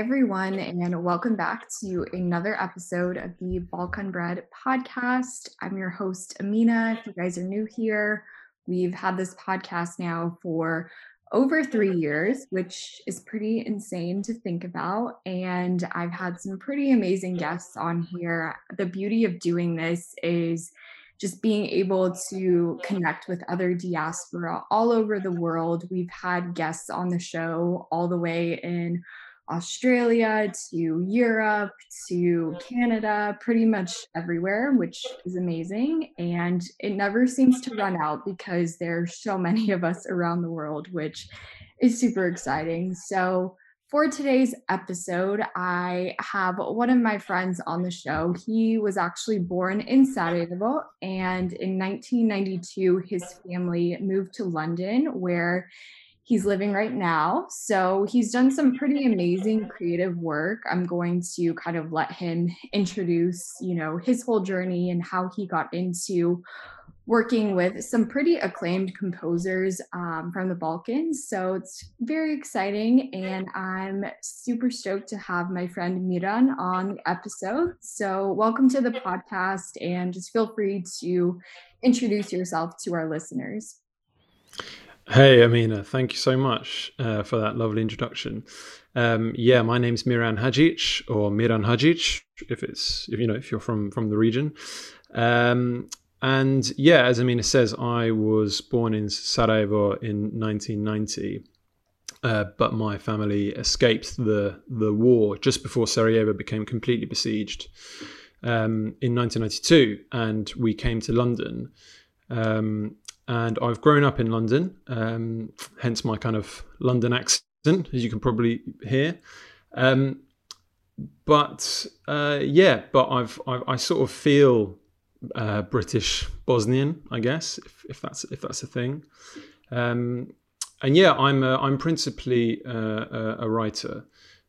Everyone, and welcome back to another episode of the Balkan Bread podcast. I'm your host, Amina. If you guys are new here, we've had this podcast now for over three years, which is pretty insane to think about. And I've had some pretty amazing guests on here. The beauty of doing this is just being able to connect with other diaspora all over the world. We've had guests on the show all the way in Australia to Europe to Canada, pretty much everywhere, which is amazing. And it never seems to run out because there are so many of us around the world, which is super exciting. So, for today's episode, I have one of my friends on the show. He was actually born in Sarajevo, and in 1992, his family moved to London, where he's living right now. So he's done some pretty amazing creative work. I'm going to kind of let him introduce, you know, his whole journey and how he got into working with some pretty acclaimed composers um, from the Balkans. So it's very exciting. And I'm super stoked to have my friend Miran on the episode. So welcome to the podcast and just feel free to introduce yourself to our listeners. Hey, Amina, thank you so much uh, for that lovely introduction. Um, yeah, my name's Miran Hajic or Miran Hajic, if it's if you know if you're from from the region. Um, and yeah, as Amina says, I was born in Sarajevo in 1990. Uh, but my family escaped the the war just before Sarajevo became completely besieged um, in 1992, and we came to London. Um, and I've grown up in London, um, hence my kind of London accent, as you can probably hear. Um, but uh, yeah, but I've, I've, i sort of feel uh, British Bosnian, I guess, if, if, that's if that's a thing. Um, and yeah, I'm a, I'm principally uh, a, a, writer.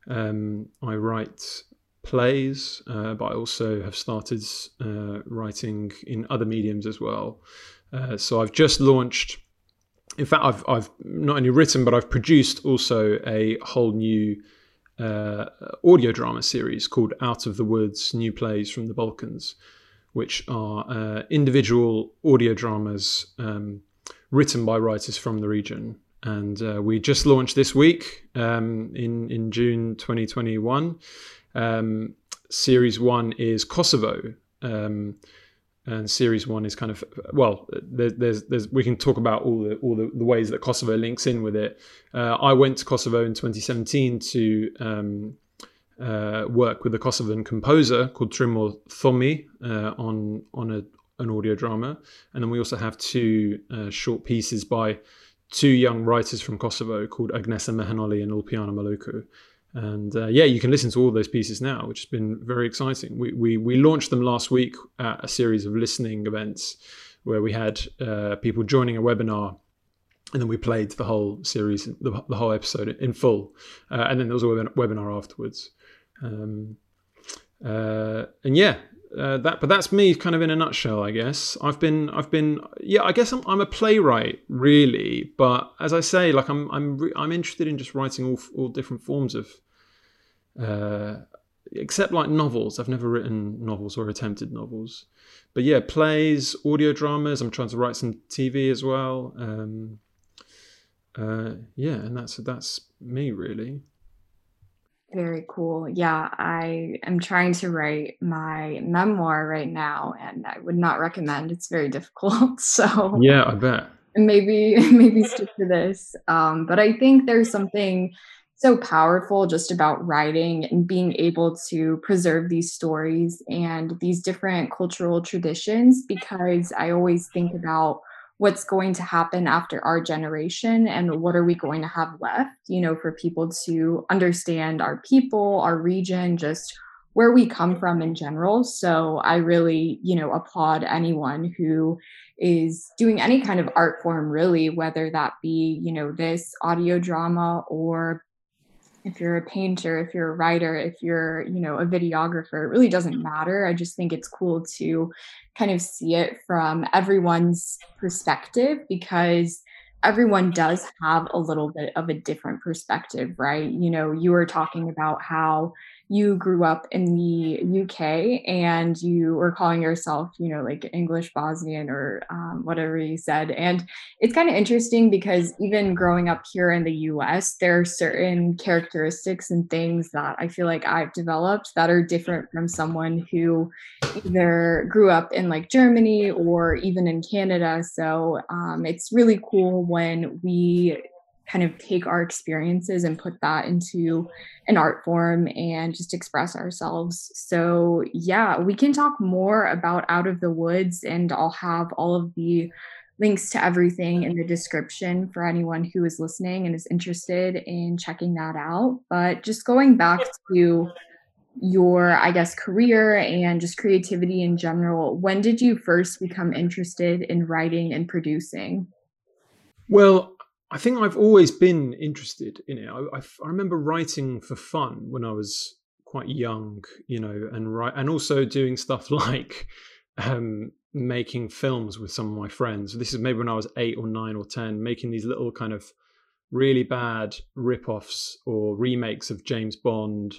Um, I write plays, uh, but I also have started uh, writing in other mediums as well. Uh, so I've just launched. In fact, I've I've not only written but I've produced also a whole new uh, audio drama series called Out of the Woods: New Plays from the Balkans, which are uh, individual audio dramas um, written by writers from the region. And uh, we just launched this week um, in in June 2021. Um, series one is Kosovo. Um, and series one is kind of well there's, there's, there's we can talk about all the all the, the ways that kosovo links in with it. Uh, i went to kosovo in 2017 to um, uh, work with a kosovan composer called trimor Dhomi uh, on on a, an audio drama. And then we also have two uh, short pieces by two young writers from kosovo called agnesa mehanoli and ulpiana Maloku and uh, yeah, you can listen to all those pieces now, which has been very exciting. We, we, we launched them last week at a series of listening events where we had uh, people joining a webinar and then we played the whole series, the, the whole episode in full. Uh, and then there was a webinar afterwards. Um, uh, and yeah, uh, that but that's me kind of in a nutshell i guess. I've been i've been yeah i guess i'm, I'm a playwright really but as i say like i'm i'm i'm interested in just writing all all different forms of uh, except like novels. I've never written novels or attempted novels. But yeah plays audio dramas. I'm trying to write some tv as well. Um, uh, yeah and that's that's me really very cool. Yeah, I am trying to write my memoir right now, and I would not recommend. It's very difficult. So yeah, I bet. Maybe maybe stick to this. Um, but I think there's something so powerful just about writing and being able to preserve these stories and these different cultural traditions because I always think about what's going to happen after our generation and what are we going to have left you know for people to understand our people our region just where we come from in general. So I really, you know, applaud anyone who is doing any kind of art form, really, whether that be, you know, this audio drama or if you're a painter, if you're a writer, if you're, you know, a videographer, it really doesn't mm-hmm. matter. I just think it's cool to kind of see it from everyone's perspective because everyone does have a little bit of a different perspective, right? You know, you were talking about how you grew up in the UK and you were calling yourself, you know, like English Bosnian or um, whatever you said. And it's kind of interesting because even growing up here in the US, there are certain characteristics and things that I feel like I've developed that are different from someone who either grew up in like Germany or even in Canada. So um, it's really cool when we kind of take our experiences and put that into an art form and just express ourselves. So, yeah, we can talk more about Out of the Woods, and I'll have all of the links to everything in the description for anyone who is listening and is interested in checking that out. But just going back to your, I guess, career and just creativity in general, when did you first become interested in writing and producing? Well, I think I've always been interested in it. I, I, I, remember writing for fun when I was quite young, you know, and write, and also doing stuff like um, making films with some of my friends. This is maybe when I was eight or nine or ten, making these little kind of really bad rip-offs or remakes of James Bond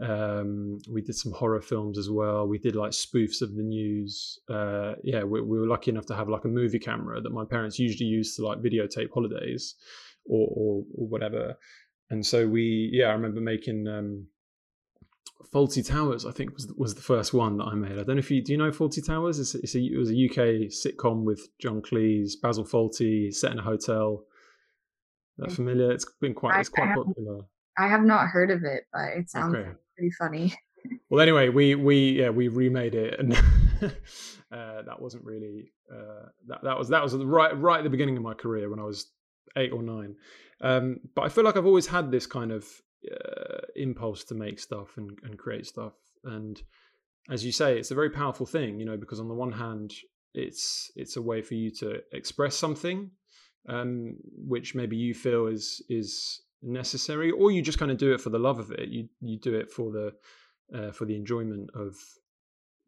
um, we did some horror films as well. We did like spoofs of the news. Uh, yeah, we, we, were lucky enough to have like a movie camera that my parents usually used to like videotape holidays or, or, or whatever. And so we, yeah, I remember making um, Fawlty Towers. I think was was the first one that I made. I don't know if you do you know Fawlty Towers. It's, it's a, it was a UK sitcom with John Cleese, Basil Fawlty, set in a hotel. That familiar? It's been quite it's quite popular. I have not heard of it, but it sounds okay pretty funny. well, anyway, we we yeah we remade it, and uh, that wasn't really uh, that that was that was right right at the beginning of my career when I was eight or nine. Um, but I feel like I've always had this kind of uh, impulse to make stuff and, and create stuff, and as you say, it's a very powerful thing, you know, because on the one hand, it's it's a way for you to express something, um, which maybe you feel is is necessary, or you just kind of do it for the love of it. You you do it for the uh, for the enjoyment of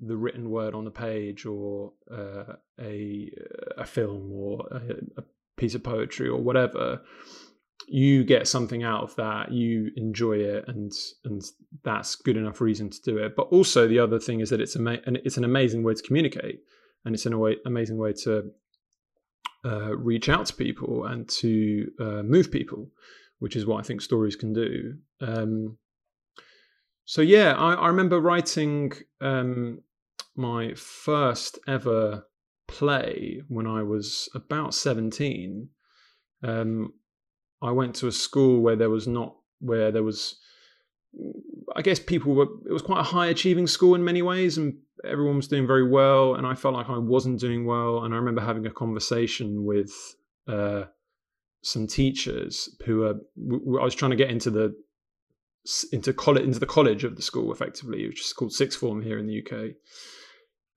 the written word on the page, or uh, a a film, or a, a piece of poetry, or whatever. You get something out of that. You enjoy it, and and that's good enough reason to do it. But also the other thing is that it's ama- and it's an amazing way to communicate, and it's an way, amazing way to uh, reach out to people and to uh, move people which is what I think stories can do. Um, so yeah, I, I remember writing um, my first ever play when I was about seventeen. Um, I went to a school where there was not where there was. I guess people were. It was quite a high achieving school in many ways, and everyone was doing very well. And I felt like I wasn't doing well. And I remember having a conversation with uh, some teachers who are I was trying to get into the into college into the college of the school effectively, which is called sixth form here in the UK.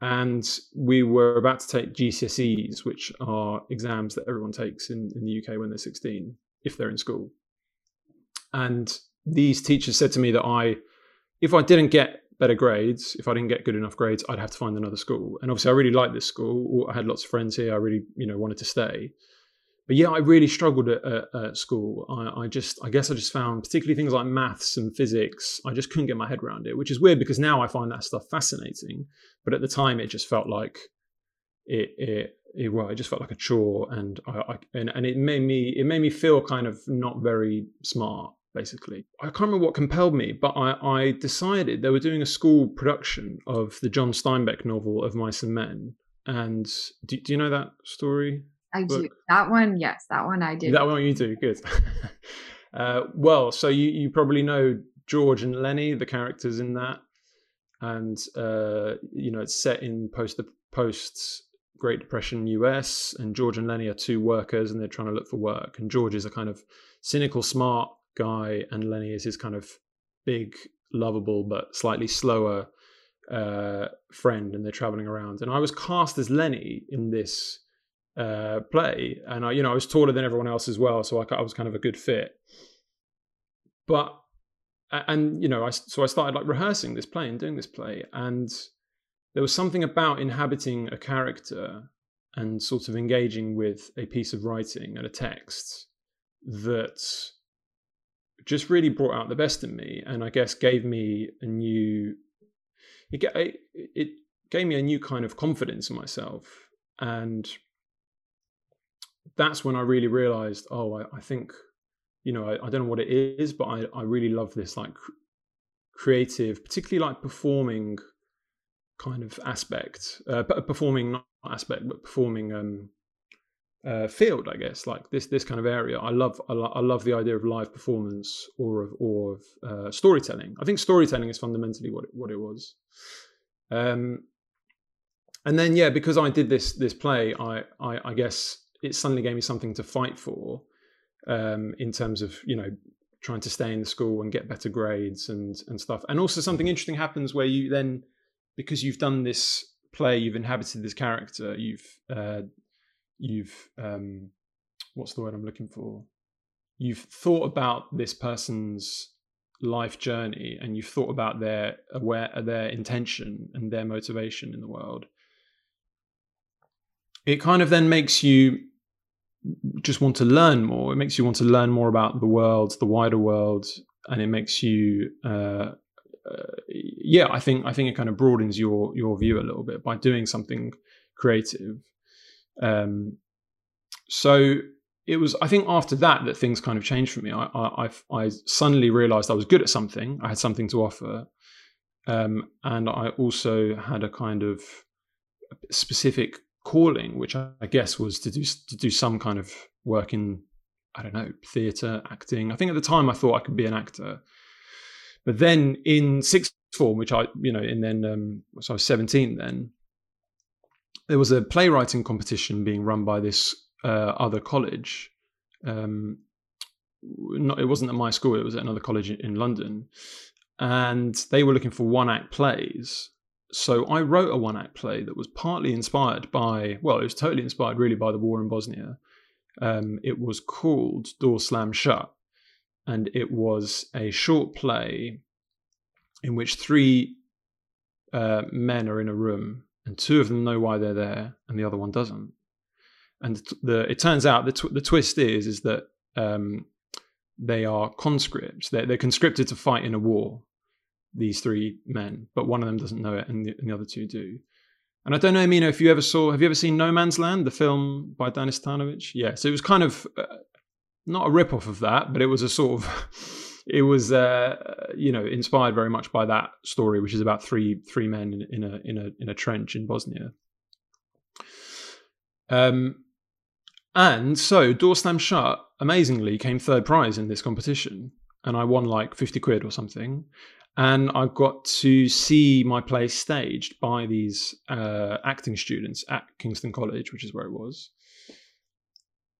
And we were about to take GCSEs, which are exams that everyone takes in, in the UK when they're 16, if they're in school. And these teachers said to me that I, if I didn't get better grades, if I didn't get good enough grades, I'd have to find another school. And obviously, I really liked this school. I had lots of friends here. I really, you know, wanted to stay but yeah, I really struggled at, at, at school. I, I, just, I guess, I just found particularly things like maths and physics. I just couldn't get my head around it, which is weird because now I find that stuff fascinating. But at the time, it just felt like it, it, it well, it just felt like a chore, and I, I and, and it made me, it made me feel kind of not very smart. Basically, I can't remember what compelled me, but I, I decided they were doing a school production of the John Steinbeck novel of Mice and Men. And do, do you know that story? I do. That one, yes, that one I did. That one you do, good. uh, well, so you, you probably know George and Lenny, the characters in that. And, uh, you know, it's set in post the post Great Depression US. And George and Lenny are two workers and they're trying to look for work. And George is a kind of cynical, smart guy. And Lenny is his kind of big, lovable but slightly slower uh, friend, and they're traveling around. And I was cast as Lenny in this uh, play, and I, you know, I was taller than everyone else as well, so I, I was kind of a good fit. But and you know, I so I started like rehearsing this play and doing this play, and there was something about inhabiting a character and sort of engaging with a piece of writing and a text that just really brought out the best in me and i guess gave me a new it, it gave me a new kind of confidence in myself and that's when i really realized oh i, I think you know I, I, don't know what it is but i, I really love this like creative particularly like performing kind of aspect uh, performing not aspect but performing um uh, field, I guess, like this this kind of area. I love I, lo- I love the idea of live performance or of or of uh, storytelling. I think storytelling is fundamentally what it, what it was. Um, and then yeah, because I did this this play, I, I, I guess it suddenly gave me something to fight for um, in terms of you know trying to stay in the school and get better grades and and stuff. And also something interesting happens where you then because you've done this play, you've inhabited this character, you've uh, you've um, what's the word I'm looking for? You've thought about this person's life journey and you've thought about their aware their intention and their motivation in the world it kind of then makes you just want to learn more it makes you want to learn more about the world the wider world and it makes you uh, uh, yeah i think i think it kind of broadens your your view a little bit by doing something creative um, so it was, I think, after that that things kind of changed for me. I, I, I suddenly realized I was good at something. I had something to offer, um, and I also had a kind of specific calling, which I, I guess was to do to do some kind of work in, I don't know, theatre, acting. I think at the time I thought I could be an actor, but then in sixth form, which I, you know, and then um, so I was seventeen then there was a playwriting competition being run by this uh, other college. Um, not, it wasn't at my school; it was at another college in London, and they were looking for one-act plays. So I wrote a one-act play that was partly inspired by, well, it was totally inspired really by the war in Bosnia. Um, it was called Door Slam Shut, and it was a short play in which three uh, men are in a room and two of them know why they're there, and the other one doesn't. And the it turns out the tw- the twist is is that um, they are conscripts. They're, they're conscripted to fight in a war. These three men, but one of them doesn't know it, and the, and the other two do. And I don't know, Mina, if you ever saw, have you ever seen No Man's Land, the film by Danis Tanovic? Yeah, so it was kind of uh, not a rip off of that, but it was a sort of it was uh, you know inspired very much by that story, which is about three three men in, a in a in a trench in Bosnia. Um, and so Door Slam Shut amazingly came third prize in this competition, and I won like fifty quid or something. And I got to see my play staged by these uh, acting students at Kingston College, which is where it was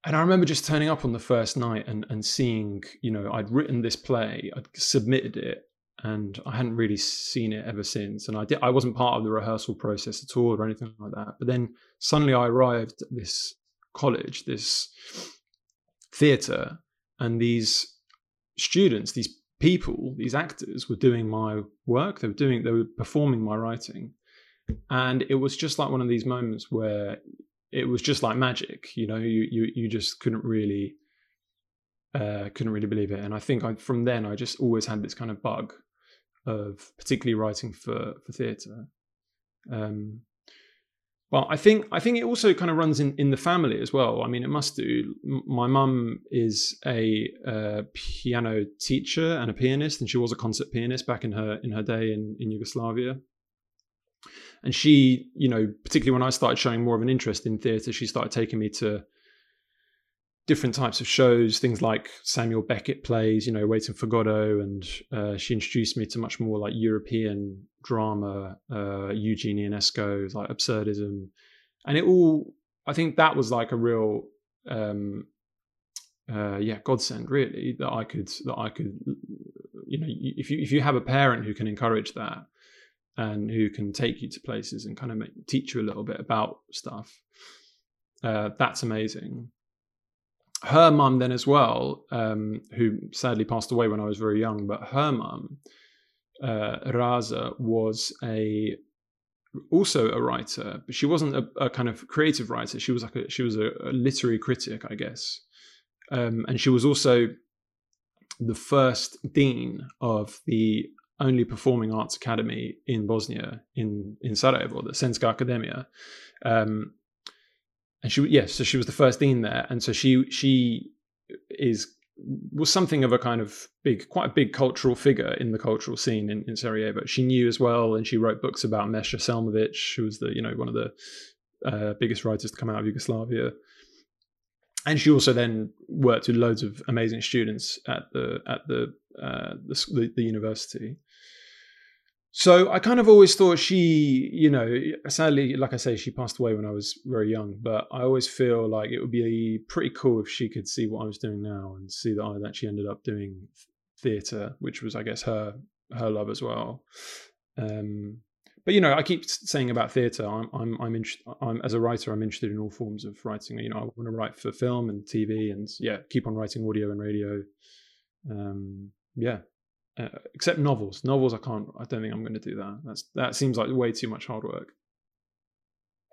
and I remember just turning up on the first night and, and seeing, you know, I'd written this play, I'd submitted it, and I hadn't really seen it ever since. And I did, I wasn't part of the rehearsal process at all or anything like that. But then suddenly I arrived at this college, this theatre, and these students, these people, these actors were doing my work. They were doing, they were performing my writing. And it was just like one of these moments where it was just like magic. You know, you you you just couldn't really uh, couldn't really believe it. And I think I, from then I just always had this kind of bug of particularly writing for for theatre. Um, well, I think I think it also kind of runs in, in the family as well. I mean, it must do. My mum is a uh, piano teacher and a pianist, and she was a concert pianist back in her in her day in, in Yugoslavia and she you know particularly when i started showing more of an interest in theatre she started taking me to different types of shows things like samuel beckett plays you know waiting for godot and uh, she introduced me to much more like european drama uh, eugene ionesco like absurdism. And it all i think that was like a real um, uh, yeah godsend really that i could that i could you know if you if you have a parent who can encourage that and who can take you to places and kind of make, teach you a little bit about stuff uh, that's amazing her mum then as well um, who sadly passed away when i was very young but her mum uh, raza was a also a writer but she wasn't a, a, kind of creative writer she was like a she was a, a literary critic i guess um, and she was also the first dean of the only performing arts academy in Bosnia, in in Sarajevo, the Scenska Akademia. Um, and she, yes, so she was the first dean there, and so she she is was something of a kind of big, quite a big cultural figure in the cultural scene in, in Sarajevo. She knew as well, and she wrote books about Mesha Selimovic, who was the you know one of the uh, biggest writers to come out of Yugoslavia and she also then worked with loads of amazing students at the at the uh, the, the, university. So I kind of always thought she, you know, sadly, like I say, she passed away when I was very young. But I always feel like it would be pretty cool if she could see what I was doing now and see that I actually ended up doing theatre, which was, I guess, her her love as well. Um, but you know, I keep saying about theatre. I'm, I'm, I'm. I'm as a writer, I'm interested in all forms of writing. You know, I want to write for film and TV, and yeah, keep on writing audio and radio. Um, yeah, uh, except novels. Novels, I can't. I don't think I'm going to do that. That's that seems like way too much hard work.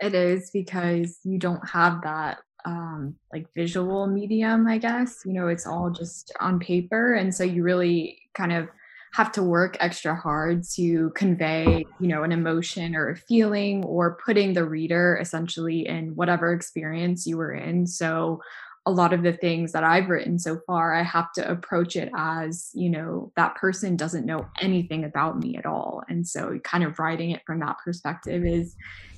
It is because you don't have that um like visual medium i guess you know it's all just on paper and so you really kind of have to work extra hard to convey you know an emotion or a feeling or putting the reader essentially in whatever experience you were in so a lot of the things that I've written so far, I have to approach it as, you know, that person doesn't know anything about me at all. And so kind of writing it from that perspective is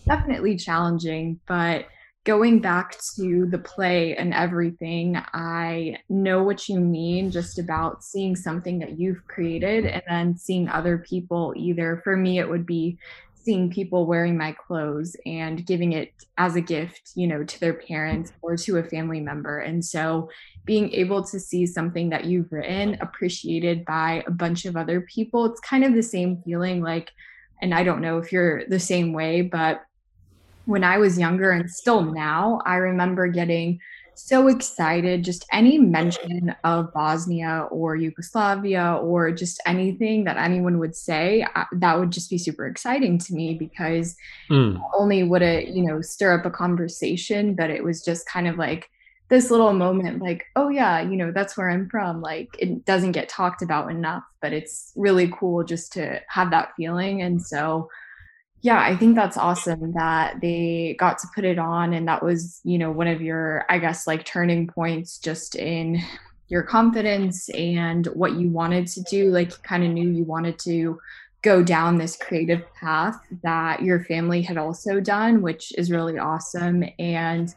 definitely challenging. But going back to the play and everything, I know what you mean just about seeing something that you've created and then seeing other people either. For me, it would be seeing people wearing my clothes and giving it as a gift, you know, to their parents or to a family member. And so being able to see something that you've written appreciated by a bunch of other people, it's kind of the same feeling like, and I don't know if you're the same way, but when I was younger and still now, I remember getting so excited. Just any mention of Bosnia or Yugoslavia or just anything that anyone would say, that would just be super exciting to me because mm. only would it, you know, stir up a conversation, but it was just kind of like this little moment like, oh yeah, you know, that's where I'm from. Like it doesn't get talked about enough, but it's really cool just to have that feeling. And so yeah, I think that's awesome that they got to put it on. And that was, you know, one of your, I guess, like turning points just in your confidence and what you wanted to do. Like, kind of knew you wanted to go down this creative path that your family had also done, which is really awesome. And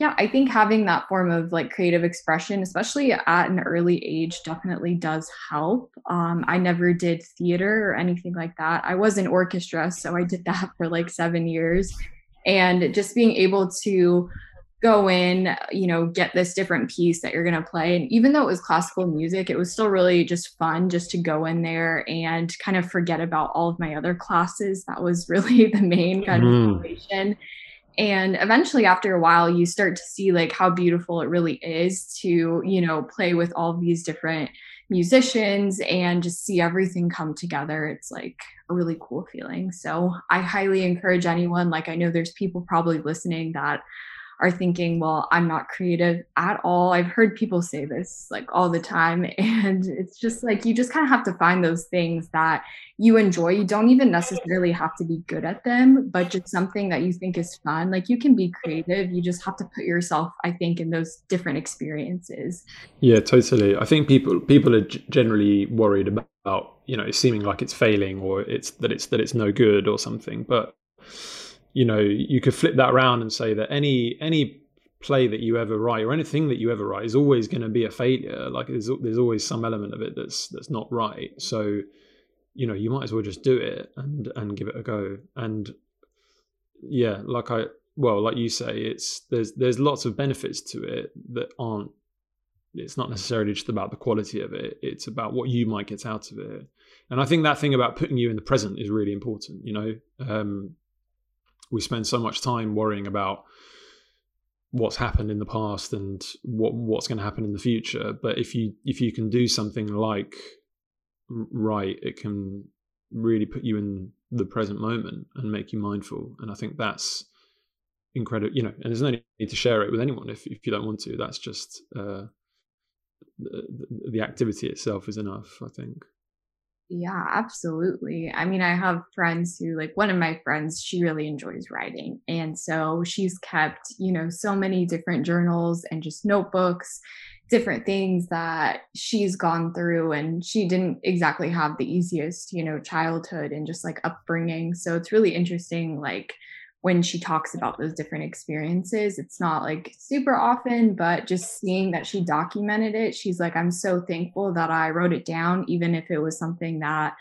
yeah, I think having that form of like creative expression, especially at an early age, definitely does help. Um, I never did theater or anything like that. I was in orchestra, so I did that for like seven years. And just being able to go in, you know, get this different piece that you're going to play. And even though it was classical music, it was still really just fun just to go in there and kind of forget about all of my other classes. That was really the main kind mm. of motivation and eventually after a while you start to see like how beautiful it really is to you know play with all these different musicians and just see everything come together. It's like a really cool feeling. So i highly encourage anyone like i know there's people probably listening that are thinking, well, I'm not creative at all. I've heard people say this like all the time. And it's just like you just kind of have to find those things that you enjoy. You don't even necessarily have to be good at them, but just something that you think is fun. Like you can be creative. You just have to put yourself, I think, in those different experiences. Yeah, totally. I think people people are generally worried about, you know, seeming like it's failing or it's that it's that it's no good or something. But you know you could flip that around and say that any any play that you ever write or anything that you ever write is always going to be a failure. Like there's there's always some element of it that's that's not right. So you know you might as well just do it and and give it a go. And yeah like i well like you say it's there's there's lots of benefits to it that aren't it's not necessarily just about the quality of it. It's about what you might get out of it. And i think that thing about putting you in the present is really important you know? Um, we spend so much time worrying about what's happened in the past and what what's going to happen in the future. But if you if you can do something like write it can really put you in the present moment and make you mindful. And i think that's incredible you know and there's no need to share it with anyone if, if you don't want to. That's just uh, the, the activity itself is enough i think yeah, absolutely. I mean, I have friends who, like, one of my friends, she really enjoys writing. And so she's kept, you know, so many different journals and just notebooks, different things that she's gone through. And she didn't exactly have the easiest, you know, childhood and just like upbringing. So it's really interesting, like, when she talks about those different experiences. It's not like super often, but just seeing that she documented it, she's like, I'm so thankful that I wrote it down, even if it was something that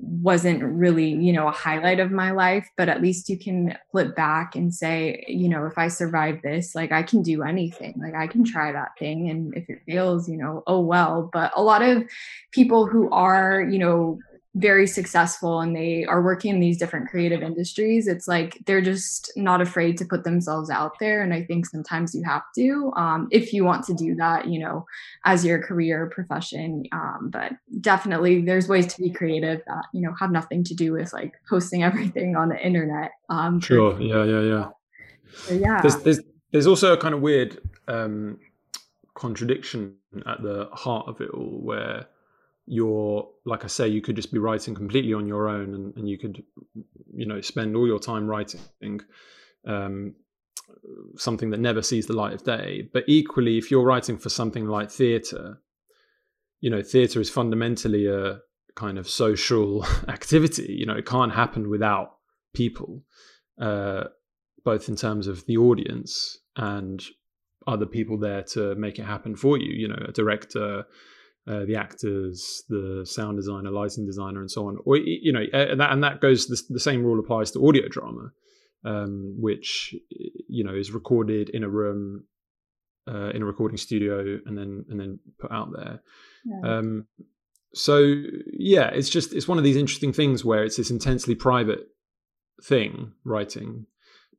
wasn't really, you know, a highlight of my life, but at least you can flip back and say, you know, if I survive this, like I can do anything. Like I can try that thing. And if it fails, you know, oh well. But a lot of people who are, you know, very successful and they are working in these different creative industries it's like they're just not afraid to put themselves out there and i think sometimes you have to um, if you want to do that you know as your career profession um, but definitely there's ways to be creative that you know have nothing to do with like posting everything on the internet um, sure yeah yeah yeah. So, yeah. There's, there's there's also a kind of weird um, contradiction at the heart of it all where you're like i say you could just be writing completely on your own and, and you could you know spend all your time writing um, something that never sees the light of day. But equally if you're writing for something like theatre you know theatre is fundamentally a kind of social activity. You know it can't happen without people uh, both in terms of the audience and other people there to make it happen for you. You know a director uh, the actors, the sound designer, lighting designer, and so on. Or you know, and that, and that goes. The, the same rule applies to audio drama, um, which you know is recorded in a room, uh, in a recording studio, and then and then put out there. Yeah. Um, so yeah, it's just it's one of these interesting things where it's this intensely private thing, writing,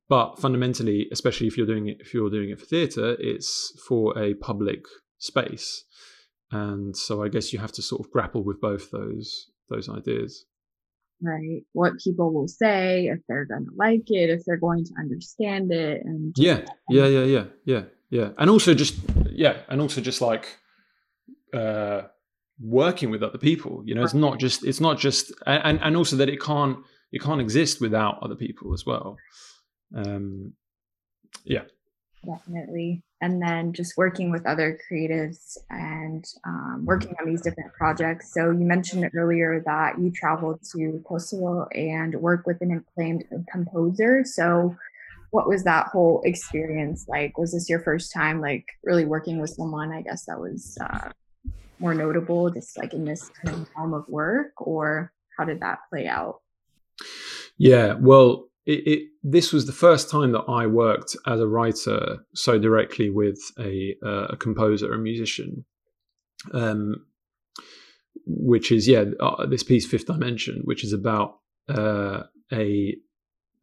but fundamentally, especially if you're doing it if you're doing it for theatre, it's for a public space and so I guess you have to sort of grapple with both those those ideas. Right. What people will say, if they're going to like it, if they're going to understand it, and yeah, yeah, yeah, yeah, yeah, yeah, and also just yeah, and also just like uh, working with other people. You know, it's not just it's not just and and also that it can't it can't exist without other people as well. Um, yeah, definitely and then just working with other creatives and um, working on these different projects. So you mentioned earlier that you traveled to Kosovo and worked with an acclaimed composer. So what was that whole experience like? Was this your first time like really working with someone? I guess that was uh, more notable, just like in this kind of realm of work, or how did that play out? Yeah, well, it, it, this was the first time that I worked as a writer so directly with a, uh, a composer, a musician, um, which is yeah uh, this piece Fifth Dimension, which is about uh, a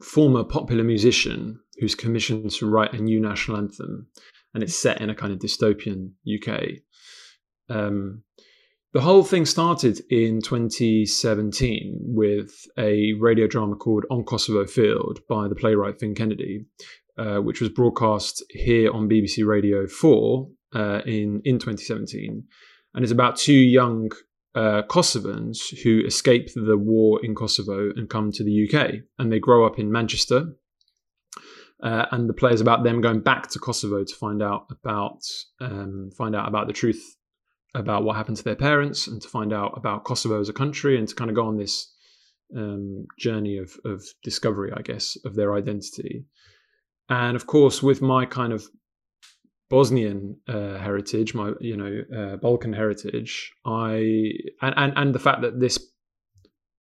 former popular musician who's commissioned to write a new national anthem, and it's set in a kind of dystopian UK. Um, the whole thing started in 2017 with a radio drama called On Kosovo Field by the playwright Fin Kennedy, uh, which was broadcast here on BBC Radio 4 uh, in, in 2017. And it's about two young uh, Kosovans who escape the war in Kosovo and come to the UK. And they grow up in Manchester. Uh, and the play is about them going back to Kosovo to find out about um, find out about the truth about what happened to their parents and to find out about Kosovo as a country and to kind of go on this um, journey of, of discovery, I guess, of their identity. And of course, with my kind of Bosnian uh, heritage, my you know uh, Balkan heritage, I and, and and the fact that this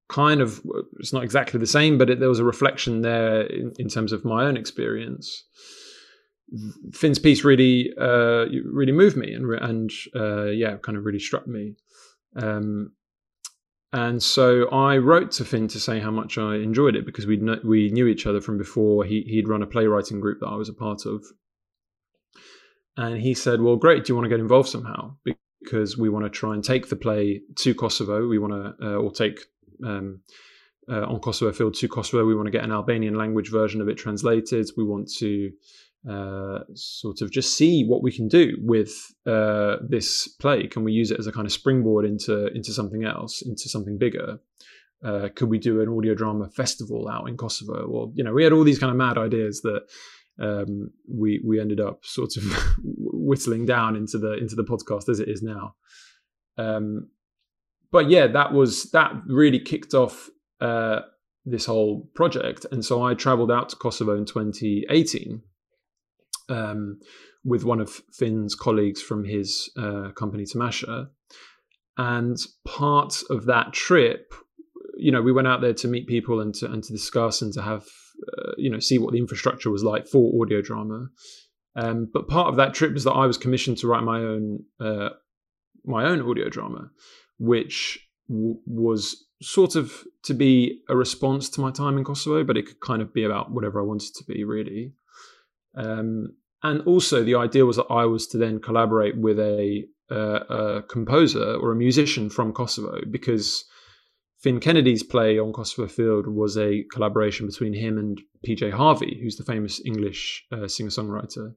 kind of it's not exactly the same, but it, there was a reflection there in, in terms of my own experience. Fin's piece really uh, really moved me and and uh, yeah, kind of really struck me. Um, and so I wrote to Fin to say how much I enjoyed it because we kn- we knew each other from before. He he'd run a playwriting group that I was a part of, and he said, "Well, great. Do you want to get involved somehow? Because we want to try and take the play to Kosovo. We want to, uh, or take um, uh, on Kosovo Field to Kosovo. We want to get an Albanian language version of it translated. We want to uh, sort of just see what we can do with uh, this play. Can we use it as a kind of springboard into into something else, into something bigger? Uh, could we do an audio drama festival out in Kosovo? Or you know, we had all these kind of mad ideas that um, we we ended up sort of whittling down into the into the podcast as it is now. Um, but yeah, that was that really kicked off uh, this whole project. And so I traveled out to Kosovo in 2018 um, with one of Fin's colleagues from his uh, company, Tamasha. And part of that trip, you know, we went out there to meet people and to, and to discuss and to have, uh, you know, see what the infrastructure was like for audio drama. Um, but part of that trip was that I was commissioned to write my own uh, my own audio drama, which w- was sort of to be a response to my time in Kosovo, but it could kind of be about whatever I wanted to be, really. Um, and also, the idea was that I was to then collaborate with a, uh, a composer or a musician from Kosovo because Fin Kennedy's play on Kosovo Field was a collaboration between him and PJ Harvey, who's the famous English uh, singer songwriter.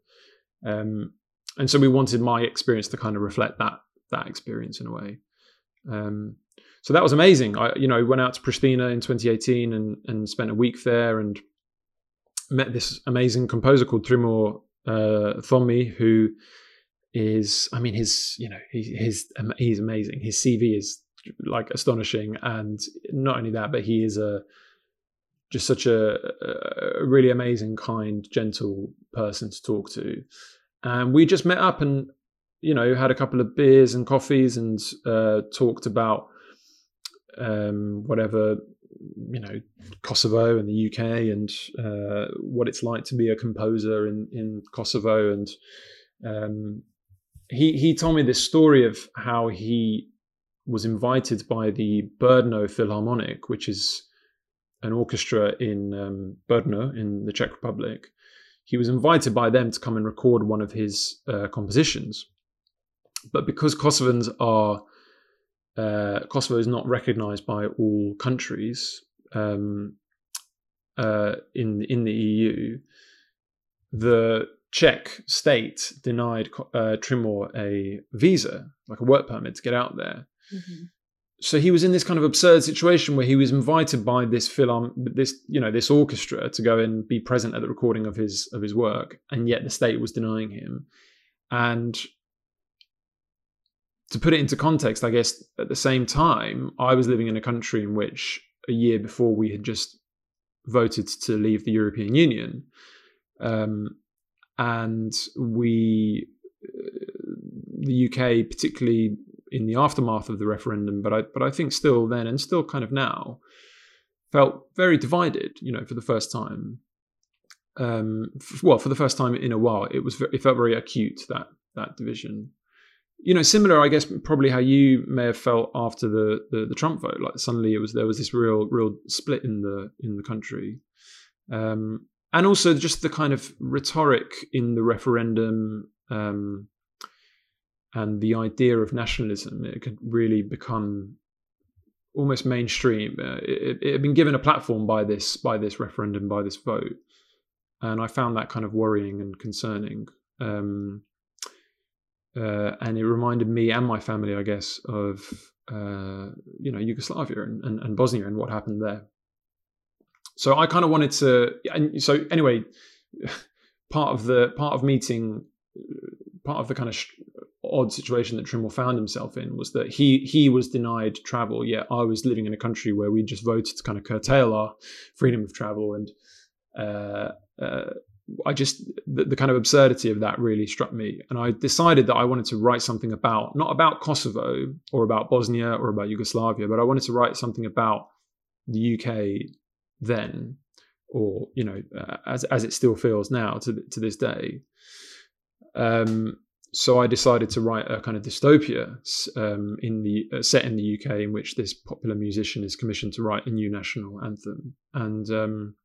Um, and so we wanted my experience to kind of reflect that that experience in a way. Um, so that was amazing. I, you know, went out to Pristina in 2018 and and spent a week there and met this amazing composer called Trimor uh, who is, I mean, his, you know, he, his he's amazing. His CV is like astonishing, and not only that, but he is a just such a, a really amazing, kind, gentle person to talk to. And we just met up and you know had a couple of beers and coffees and uh, talked about um, whatever you know Kosovo and the UK and uh, what it's like to be a composer in in Kosovo and um, he he told me this story of how he was invited by the Brno Philharmonic, which is an orchestra in um, Brno in the Czech Republic. He was invited by them to come and record one of his uh, compositions, but because Kosovans are uh, Kosovo is not recognized by all countries um, uh, in in the EU. The Czech state denied uh, Trimor a visa, like a work permit, to get out there. Mm-hmm. So he was in this kind of absurd situation where he was invited by this film, this you know, this orchestra to go and be present at the recording of his of his work, and yet the state was denying him. And to put it into context, I guess at the same time, I was living in a country in which a year before we had just voted to leave the European Union. Um, and we, uh, the UK, particularly in the aftermath of the referendum, but I, but I think still then and still kind of now, felt very divided. You know, for the first time. Um, f- well, for the first time in a while, it was it felt very acute that that division you know, similar, I guess, probably how you may have felt after the, the, the Trump vote. Like suddenly, it was there was this real real split in the in the country, um, and also just the kind of rhetoric in the referendum um, and the idea of nationalism. It could really become almost mainstream. Uh, it, it had been given a platform by this by this referendum by this vote, and I found that kind of worrying and concerning. Um, uh, and it reminded me and my family, I guess, of uh, you know Yugoslavia and, and, and, Bosnia and what happened there. So I kind of wanted to, and so anyway, part of the part of meeting, part of the kind of odd situation that Trimor found himself in was that he he was denied travel, yet I was living in a country where we just voted to kind of curtail our freedom of travel and. Uh, uh, I just the, the, kind of absurdity of that really struck me, and I decided that I wanted to write something about not about Kosovo or about Bosnia or about Yugoslavia, but I wanted to write something about the UK then, or you know, uh, as as it still feels now to to this day. Um, so I decided to write a kind of dystopia um, in the uh, set in the UK in which this popular musician is commissioned to write a new national anthem, and um,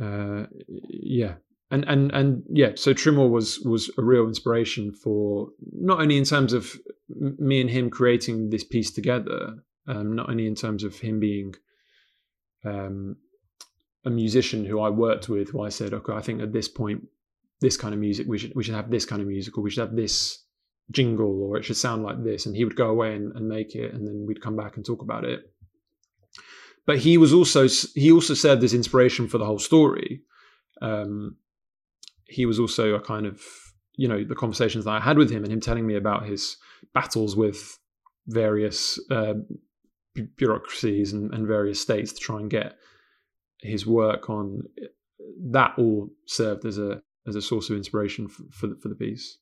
uh, yeah, and and and yeah, so Trimor was was a real inspiration for not only in terms of me and him creating this piece together, um, not only in terms of him being um, a musician who I worked with, who I said, okay, I think at this point this kind of music we should we should have this kind of music or we should have this jingle or it should sound like this and he would go away and, and make it and then we'd come back and talk about it but he was also he also served as inspiration for the whole story. Um, he was also a kind of you know the conversations that i had with him and him telling me about his battles with various uh, bureaucracies and, and various states to try and get his work on. That all served as a as a source of inspiration for, for the, for the piece.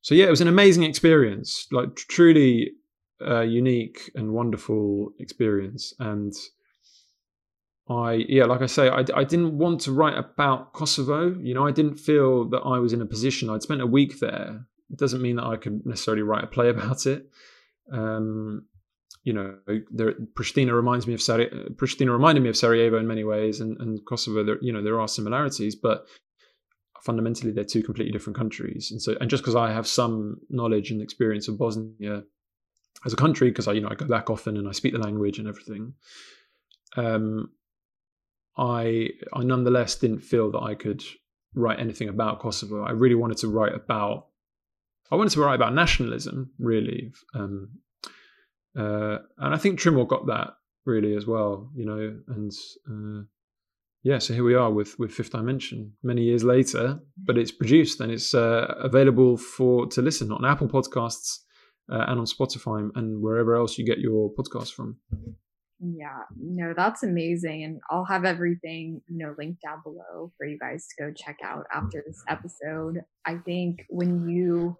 So yeah, it was an amazing experience, like truly uh, unique and wonderful experience. And I, yeah, like I say, I, I didn't want to write about Kosovo. You know, I didn't feel that I was in a position. I'd spent a week there. It doesn't mean that I could necessarily write a play about it. Um, you know, there, Pristina reminds me of Sarajevo, Pristina reminded me of Sarajevo in many ways, and, and Kosovo. There, you know, there are similarities, but fundamentally they're two completely different countries. And so, and just because I have some knowledge and experience of Bosnia as a country, because I, you know, I go back often and I speak the language and everything, um, I, I nonetheless didn't feel that I could write anything about Kosovo. I really wanted to write about, I wanted to write about nationalism, really. Um, uh, and I think Trimor got that really as well, you know, and uh, yeah, so here we are with with Fifth Dimension many years later, but it's produced and it's uh, available for to listen on Apple Podcasts uh, and on Spotify and wherever else you get your podcasts from. Yeah, no, that's amazing, and I'll have everything you know linked down below for you guys to go check out after this episode. I think when you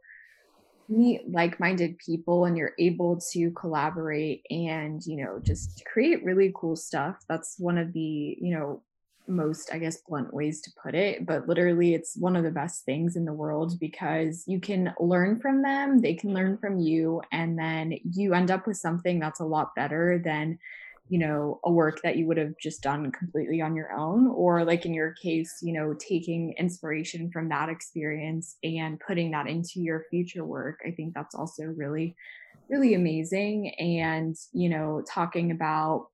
meet like-minded people and you're able to collaborate and you know just create really cool stuff that's one of the you know most, I guess, blunt ways to put it, but literally it's one of the best things in the world because you can learn from them, they can learn from you, and then you end up with something that's a lot better than, you know, a work that you would have just done completely on your own. Or, like in your case, you know, taking inspiration from that experience and putting that into your future work. I think that's also really, really amazing. And, you know, talking about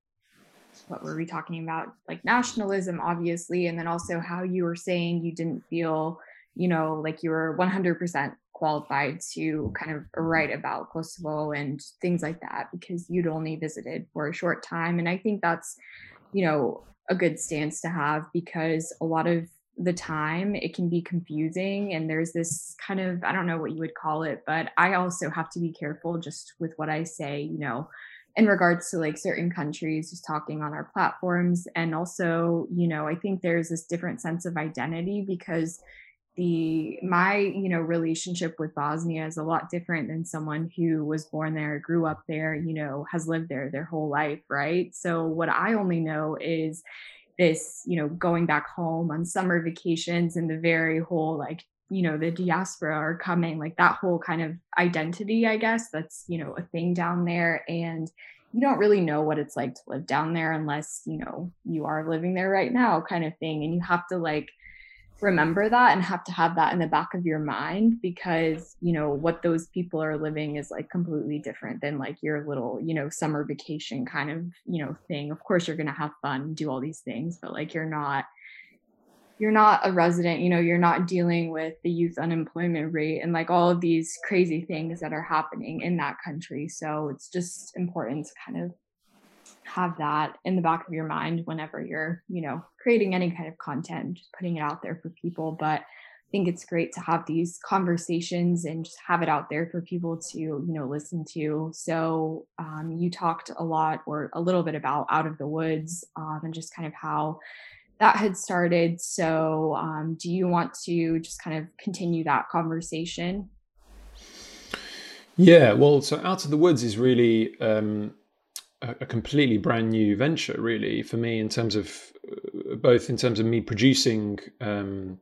what were we talking about? Like nationalism, obviously, and then also how you were saying you didn't feel, you know, like you were 100% qualified to kind of write about Kosovo and things like that because you'd only visited for a short time. And I think that's, you know, a good stance to have because a lot of the time it can be confusing and there's this kind of i don't know what you would call it but i also have to be careful just with what i say you know in regards to like certain countries just talking on our platforms. And also you know i think there's this different sense of identity because the my you know relationship with bosnia is a lot different than someone who was born there grew up there you know has lived there their whole life right? So what i only know is this you know going back home on summer vacations and the very whole like you know the diaspora are coming like that whole kind of identity i guess that's you know a thing down there. And you don't really know what it's like to live down there unless you know you are living there right now kind of thing. And you have to like remember that and have to have that in the back of your mind because you know what those people are living is like completely different than like your little you know summer vacation kind of you know thing. Of course you're going to have fun do all these things but like you're not you're not a resident, you know, you're not dealing with the youth unemployment rate and like all of these crazy things that are happening in that country. So it's just important to kind of have that in the back of your mind whenever you're, you know, creating any kind of content, just putting it out there for people. But I think it's great to have these conversations and just have it out there for people to, you know, listen to. So um, you talked a lot or a little bit about Out of the Woods um, and just kind of how that had started. So, um, do you want to just kind of continue that conversation? Yeah, well, so Out of the Woods is really um, a, a, completely brand new venture, really, for me in terms of uh, both in terms of me producing um,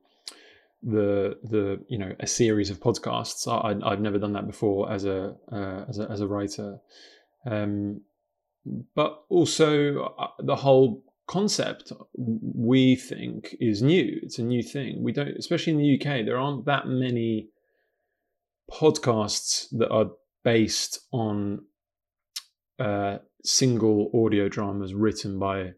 the the you know a series of podcasts. I, I've never done that before as a uh, as a as a writer, um, but also uh, the whole concept we think is new. It's a new thing. We don't, especially in the UK, there aren't that many podcasts that are based on uh, single audio dramas written by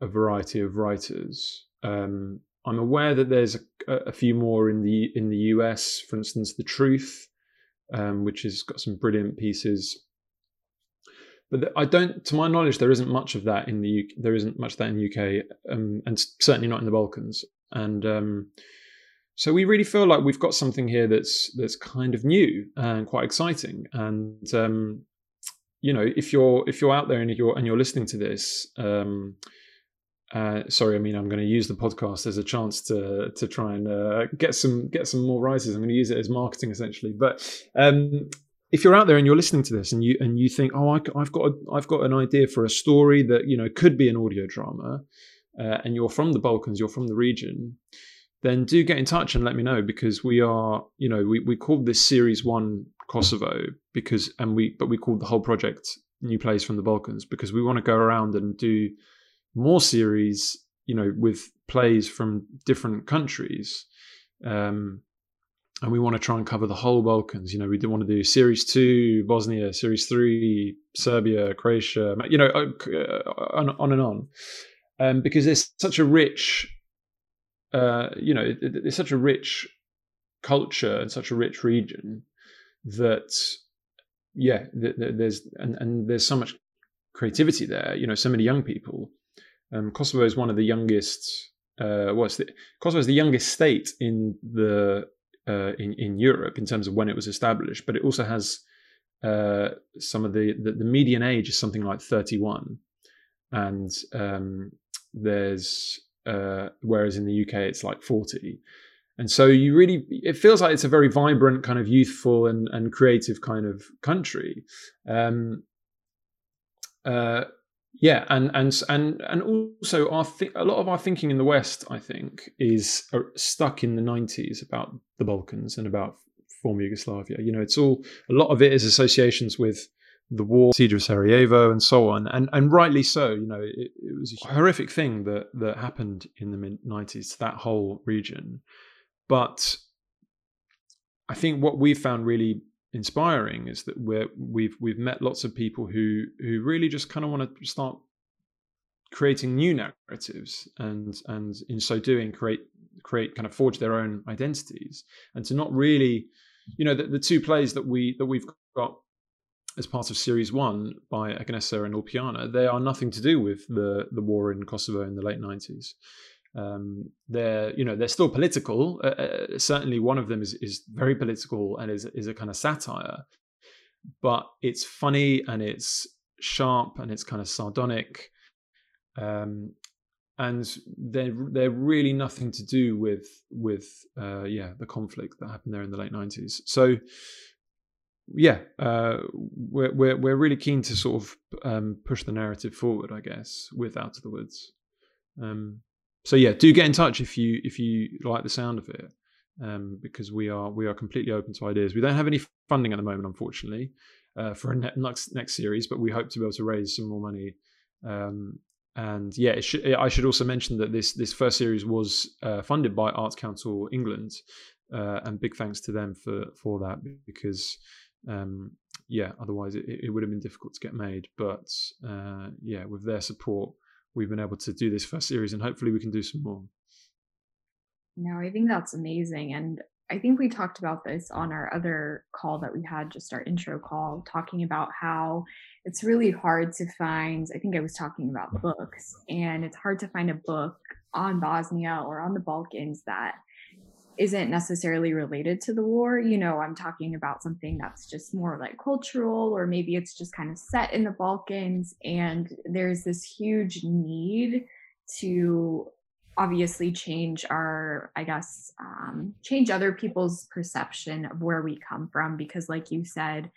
a variety of writers. Um, I'm aware that there's a, a, few more in the in the US, for instance, The Truth, um, which has got some brilliant pieces. But I don't, to my knowledge, there isn't much of that in the UK. There isn't much that in the UK, um, and certainly not in the Balkans. And um, so we really feel like we've got something here that's that's kind of new and quite exciting. And um, you know, if you're if you're out there and you're and you're listening to this, um, uh, sorry, I mean, I'm going to use the podcast as a chance to to try and uh, get some get some more writers. I'm going to use it as marketing essentially. But um, if you're out there and you're listening to this and you and you think, oh, I, have got a, I've got an idea for a story that you know could be an audio drama, uh, and you're from the Balkans, you're from the region, then do get in touch and let me know because we are, you know, we we called this series one Kosovo because and we but we called the whole project New Plays from the Balkans because we want to go around and do more series, you know, with plays from different countries. Um, and we want to try and cover the whole Balkans. You know, we want to do Series Two, Bosnia, Series Three, Serbia, Croatia. You know, uh, on, on and on, um, because there's such a rich, uh, you know, there's such a rich culture and such a rich region that, yeah, there's and, and there's so much creativity there. You know, so many young people um, Kosovo is one of the youngest. Uh, what's the Kosovo is the youngest state in the uh, in in Europe in terms of when it was established, but it also has uh, some of the, the, the median age is something like 31, and um, there's uh, whereas in the UK it's like 40. And so you really, it feels like it's a very vibrant, kind of youthful and, and creative kind of country. Um, uh, yeah and and and and also our th- a lot of our thinking in the west i think is uh, stuck in the 90s about the balkans and about former yugoslavia. You know it's all a lot of it is associations with the war siege of sarajevo and so on and and rightly so you know it, it was a horrific thing that that happened in the mid 90s to that whole region. But i think what we found really inspiring is that we're we've we've met lots of people who who really just kind of want to start creating new narratives and and in so doing create create kind of forge their own identities and to not really you know the, the two plays that we that we've got as part of series one by Agnesa and Ulpiana, they are nothing to do with the the war in Kosovo in the late 90s. Um, they're you know they're still political. Uh, uh, certainly, one of them is is very political and is is a kind of satire, but it's funny and it's sharp and it's kind of sardonic, um, and they're they're really nothing to do with with uh, yeah the conflict that happened there in the late nineties. So yeah, uh, we're, we're we're really keen to sort of um, push the narrative forward, I guess, with Out of the Woods. Um, so yeah, do get in touch if you if you like the sound of it, um, because we are we are completely open to ideas. We don't have any funding at the moment, unfortunately, uh, for a next next series, but we hope to be able to raise some more money. Um, and yeah, should, I should also mention that this this first series was uh, funded by Arts Council England, uh, and big thanks to them for for that because um, yeah, otherwise it, it, would have been difficult to get made. But uh, yeah, with their support, we've been able to do this first series and hopefully we can do some more. No, I think that's amazing. And I think we talked about this on our other call that we had, just our intro call, talking about how it's really hard to find. I think I was talking about books, and it's hard to find a book on Bosnia or on the Balkans that isn't necessarily related to the war. You know, I'm talking about something that's just more like cultural, or maybe it's just kind of set in the Balkans. And there's this huge need to obviously change our, I guess, um, change other people's perception of where we come from. Because, like you said,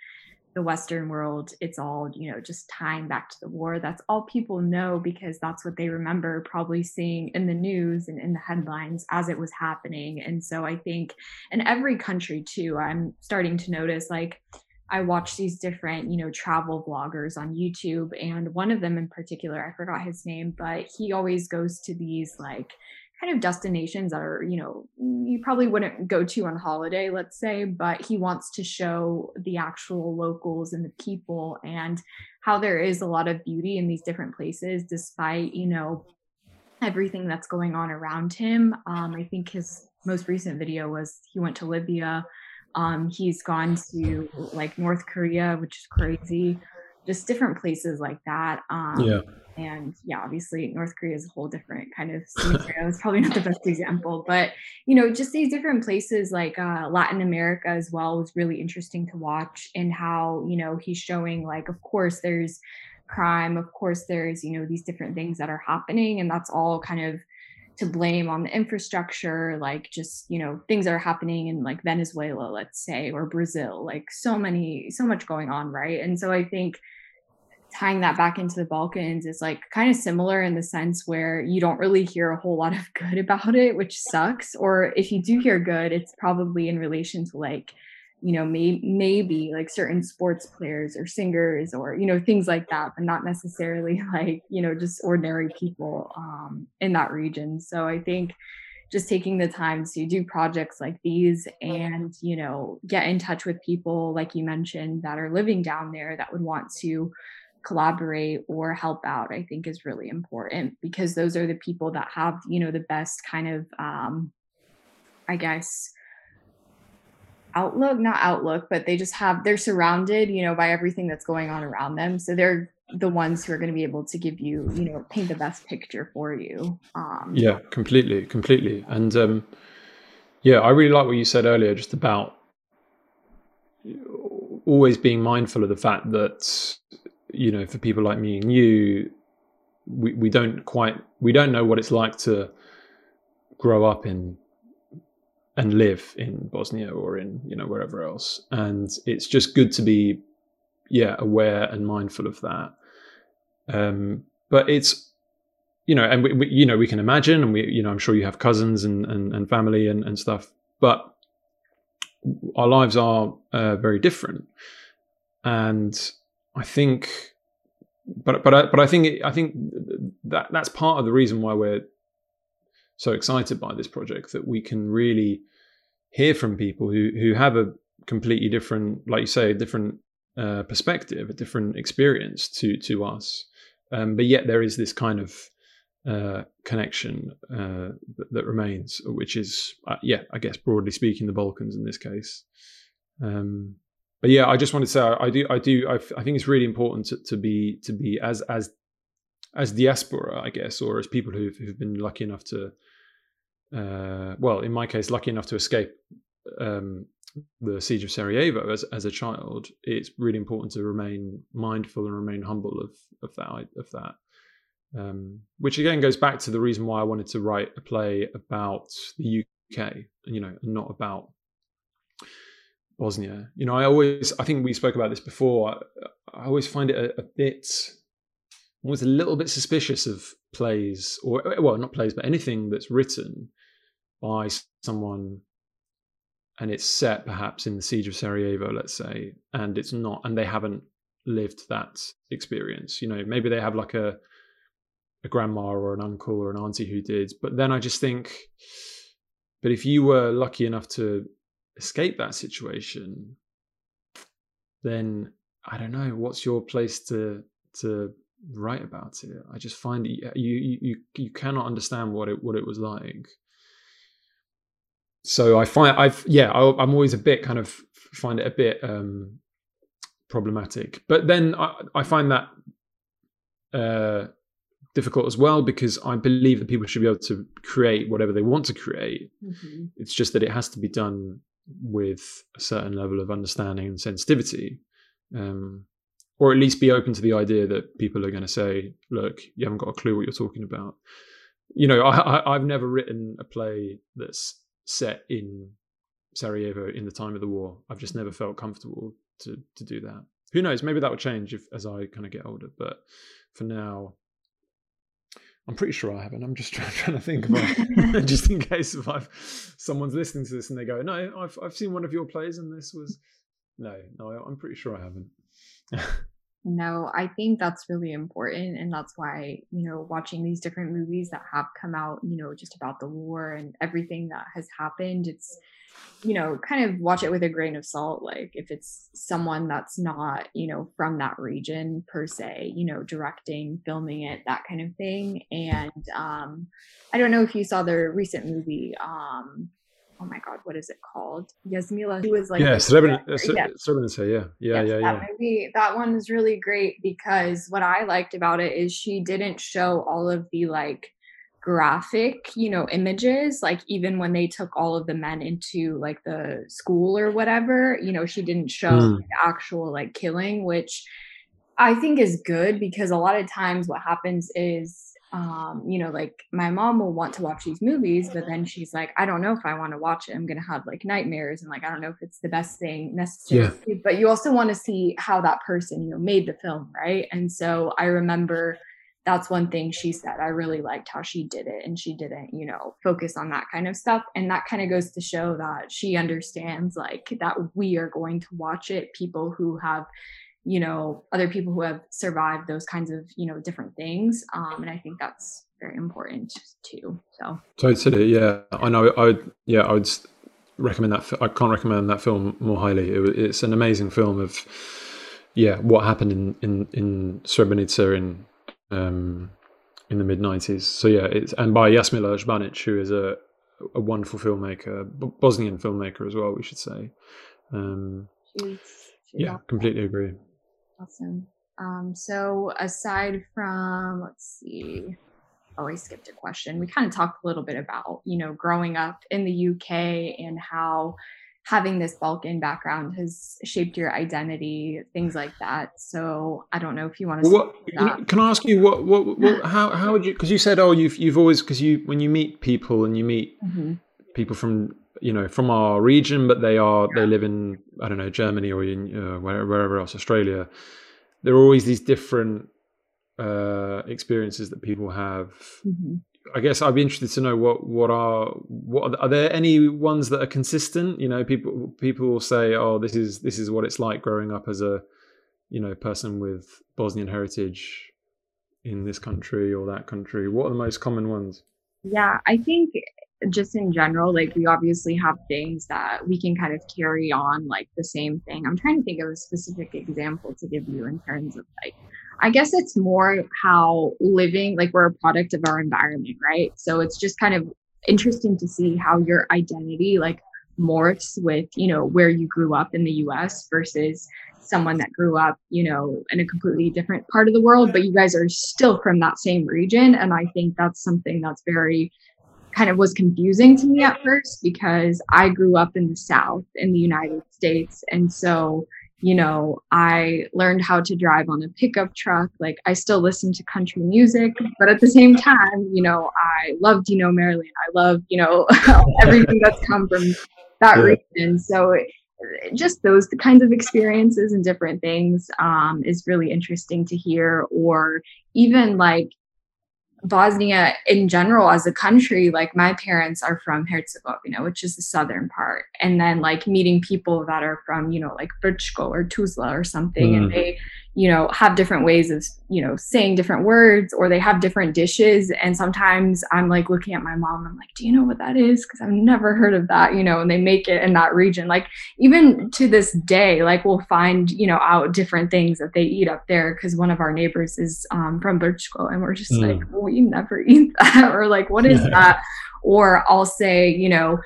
the Western world, it's all, you know, just tying back to the war. That's all people know because that's what they remember probably seeing in the news and in the headlines as it was happening. And so I think in every country too, I'm starting to notice like I watch these different, you know, travel vloggers on YouTube. And one of them in particular, I forgot his name, but he always goes to these like kind of destinations that are, you know, you probably wouldn't go to on holiday, let's say, but he wants to show the actual locals and the people and how there is a lot of beauty in these different places despite, you know, everything that's going on around him. Um, I think his most recent video was he went to Libya. Um, he's gone to like North Korea, which is crazy. Just different places like that. Um, yeah and yeah obviously north korea is a whole different kind of scenario it's probably not the best example but you know just these different places like uh, latin america as well was really interesting to watch and how you know he's showing like of course there's crime of course there's you know these different things that are happening and that's all kind of to blame on the infrastructure like just you know things that are happening in like venezuela let's say or brazil like so many so much going on right and so i think tying that back into the Balkans is like kind of similar in the sense where you don't really hear a whole lot of good about it, which sucks. Or if you do hear good, it's probably in relation to like, you know, may- maybe like certain sports players or singers or, you know, things like that, but not necessarily like, you know, just ordinary people um, in that region. So I think just taking the time to do projects like these and you know get in touch with people like you mentioned that are living down there that would want to collaborate or help out i think is really important because those are the people that have you know the best kind of um i guess outlook not outlook but they just have they're surrounded you know by everything that's going on around them. So they're the ones who are going to be able to give you you know paint the best picture for you um. Yeah completely completely. And um yeah i really like what you said earlier just about always being mindful of the fact that you know, for people like me and you, we, we don't quite we don't know what it's like to grow up in and live in Bosnia or in you know wherever else, and it's just good to be yeah aware and mindful of that. Um, but it's you know, and we, we, you know we can imagine, and we you know I'm sure you have cousins and and, and family and, and stuff, but our lives are uh, very different, and I think, but but but I think I think that that's part of the reason why we're so excited by this project that we can really hear from people who who have a completely different, like you say, a different uh, perspective, a different experience to to us, um, but yet there is this kind of uh, connection uh, that, that, remains, which is, uh, yeah, I guess broadly speaking, the Balkans in this case. Um, but yeah, I just wanted to say I do I do I, I think it's really important to, to be to be as as as diaspora, I guess, or as people who've, who've been lucky enough to, uh, well, in my case, lucky enough to escape um, the siege of Sarajevo as as a child. It's really important to remain mindful and remain humble of of that of that. Um, which again goes back to the reason why I wanted to write a play about the UK, you know, and not about Bosnia. You know, I always, I think we spoke about this before. I, I always find it a, a, bit, always a little bit suspicious of plays, or well, not plays, but anything that's written by someone, and it's set perhaps in the siege of Sarajevo, let's say, and it's not, and they haven't lived that experience. You know, maybe they have like a a grandma or an uncle or an auntie who did, but then I just think, but if you were lucky enough to escape that situation, then I don't know what's your place to to write about it. I just find you you you you cannot understand what it what it was like. So I find I've yeah I, am always a bit kind of find it a bit um, problematic, but then I, I find that uh, difficult as well because I believe that people should be able to create whatever they want to create. Mm-hmm. It's just that it has to be done with a certain level of understanding and sensitivity, um, or at least be open to the idea that people are going to say, "Look, you haven't got a clue what you're talking about." You know, I, have never written a play that's set in Sarajevo in the time of the war. I've just never felt comfortable to to do that. who knows? Maybe that will change if as I kind of get older. But for now, I'm pretty sure I haven't. I'm just trying, trying to think about just in case if I've someone's listening to this and they go, "No, I've I've seen one of your plays and this was." No, no, I'm pretty sure I haven't. no, I think that's really important, and that's why you know watching these different movies that have come out, you know, just about the war and everything that has happened. It's you know, kind of watch it with a grain of salt. Like if it's someone that's not, you know, from that region per se, you know, directing, filming it, that kind of thing. And um, I don't know if you saw the recent movie. Um, oh my god, what is it called? Jasmila, who was like yeah, Srebrenica, yeah. Srebrenica, yeah, yeah, yes, yeah, yeah. That movie, that one is really great because what I liked about it is she didn't show all of the like graphic you know images like even when they took all of the men into like the school or whatever you know she didn't show mm. the actual like killing which i think is good because a lot of times what happens is um you know like my mom will want to watch these movies but then she's like i don't know if i want to watch it i'm gonna have like nightmares and like i don't know if it's the best thing necessary yeah. but you also want to see how that person you know made the film right and so i remember that's one thing she said. I really liked how she did it and she didn't, you know, focus on that kind of stuff. And that kind of goes to show that she understands like that we are going to watch it, people who have, you know, other people who have survived those kinds of, you know, different things. Um, and I think that's very important too. So totally, yeah. I know. I would, yeah, I would recommend that. I can't recommend that film more highly. It, it's an amazing film of, yeah, what happened in in in Srebrenica in um, in the mid '90s. So yeah, it's and by Jasmila Žbanić, who is a a wonderful filmmaker, Bosnian filmmaker as well. We should say. Um, she's, she's yeah, awesome. completely agree. Awesome. Um, so aside from let's see, oh, I skipped a question. We kind of talked a little bit about you know growing up in the UK and how having this Balkan background has shaped your identity, things like that. So I don't know if you want to. What, can I ask you what what, what how how would you? Because you said oh you've you've always because you when you meet people and you meet mm-hmm. people from you know from our region, but they are yeah. they live in I don't know Germany or in uh, wherever, else Australia. There are always these different uh, experiences that people have. Mm-hmm. I guess I'd be interested to know what what are what are, are, there any ones that are consistent? You know, people people will say, "Oh, this is this is what it's like growing up as a you know person with Bosnian heritage in this country or that country." What are the most common ones? Yeah, I think just in general, like we obviously have things that we can kind of carry on like the same thing. I'm trying to think of a specific example to give you in terms of like I guess it's more how living, like we're a product of our environment, right? So it's just kind of interesting to see how your identity like morphs with, you know, where you grew up in the US versus someone that grew up, you know, in a completely different part of the world, but you guys are still from that same region. And I think that's something that's very kind of was confusing to me at first because I grew up in the South in the United States. And so you know, I learned how to drive on a pickup truck. Like I still listen to country music, but at the same time, you know, I love Dino Merlin. I love, you know, everything that's come from that yeah. region. So just those kinds of experiences and different things um, is really interesting to hear. Or even like Bosnia in general as a country, like my parents are from Herzegovina, which is the southern part. And then like meeting people that are from, you know, like Brčko or Tuzla or something, mm. and they, you know, have different ways of, you know, saying different words or they have different dishes. And sometimes I'm like looking at my mom, I'm like, do you know what that is? Because I've never heard of that, you know, and they make it in that region. Like even to this day, like we'll find, you know, out different things that they eat up there because one of our neighbors is um, from Brčko and we're just mm. like, well, we never eat that. or like, what is that? Or I'll say, you know,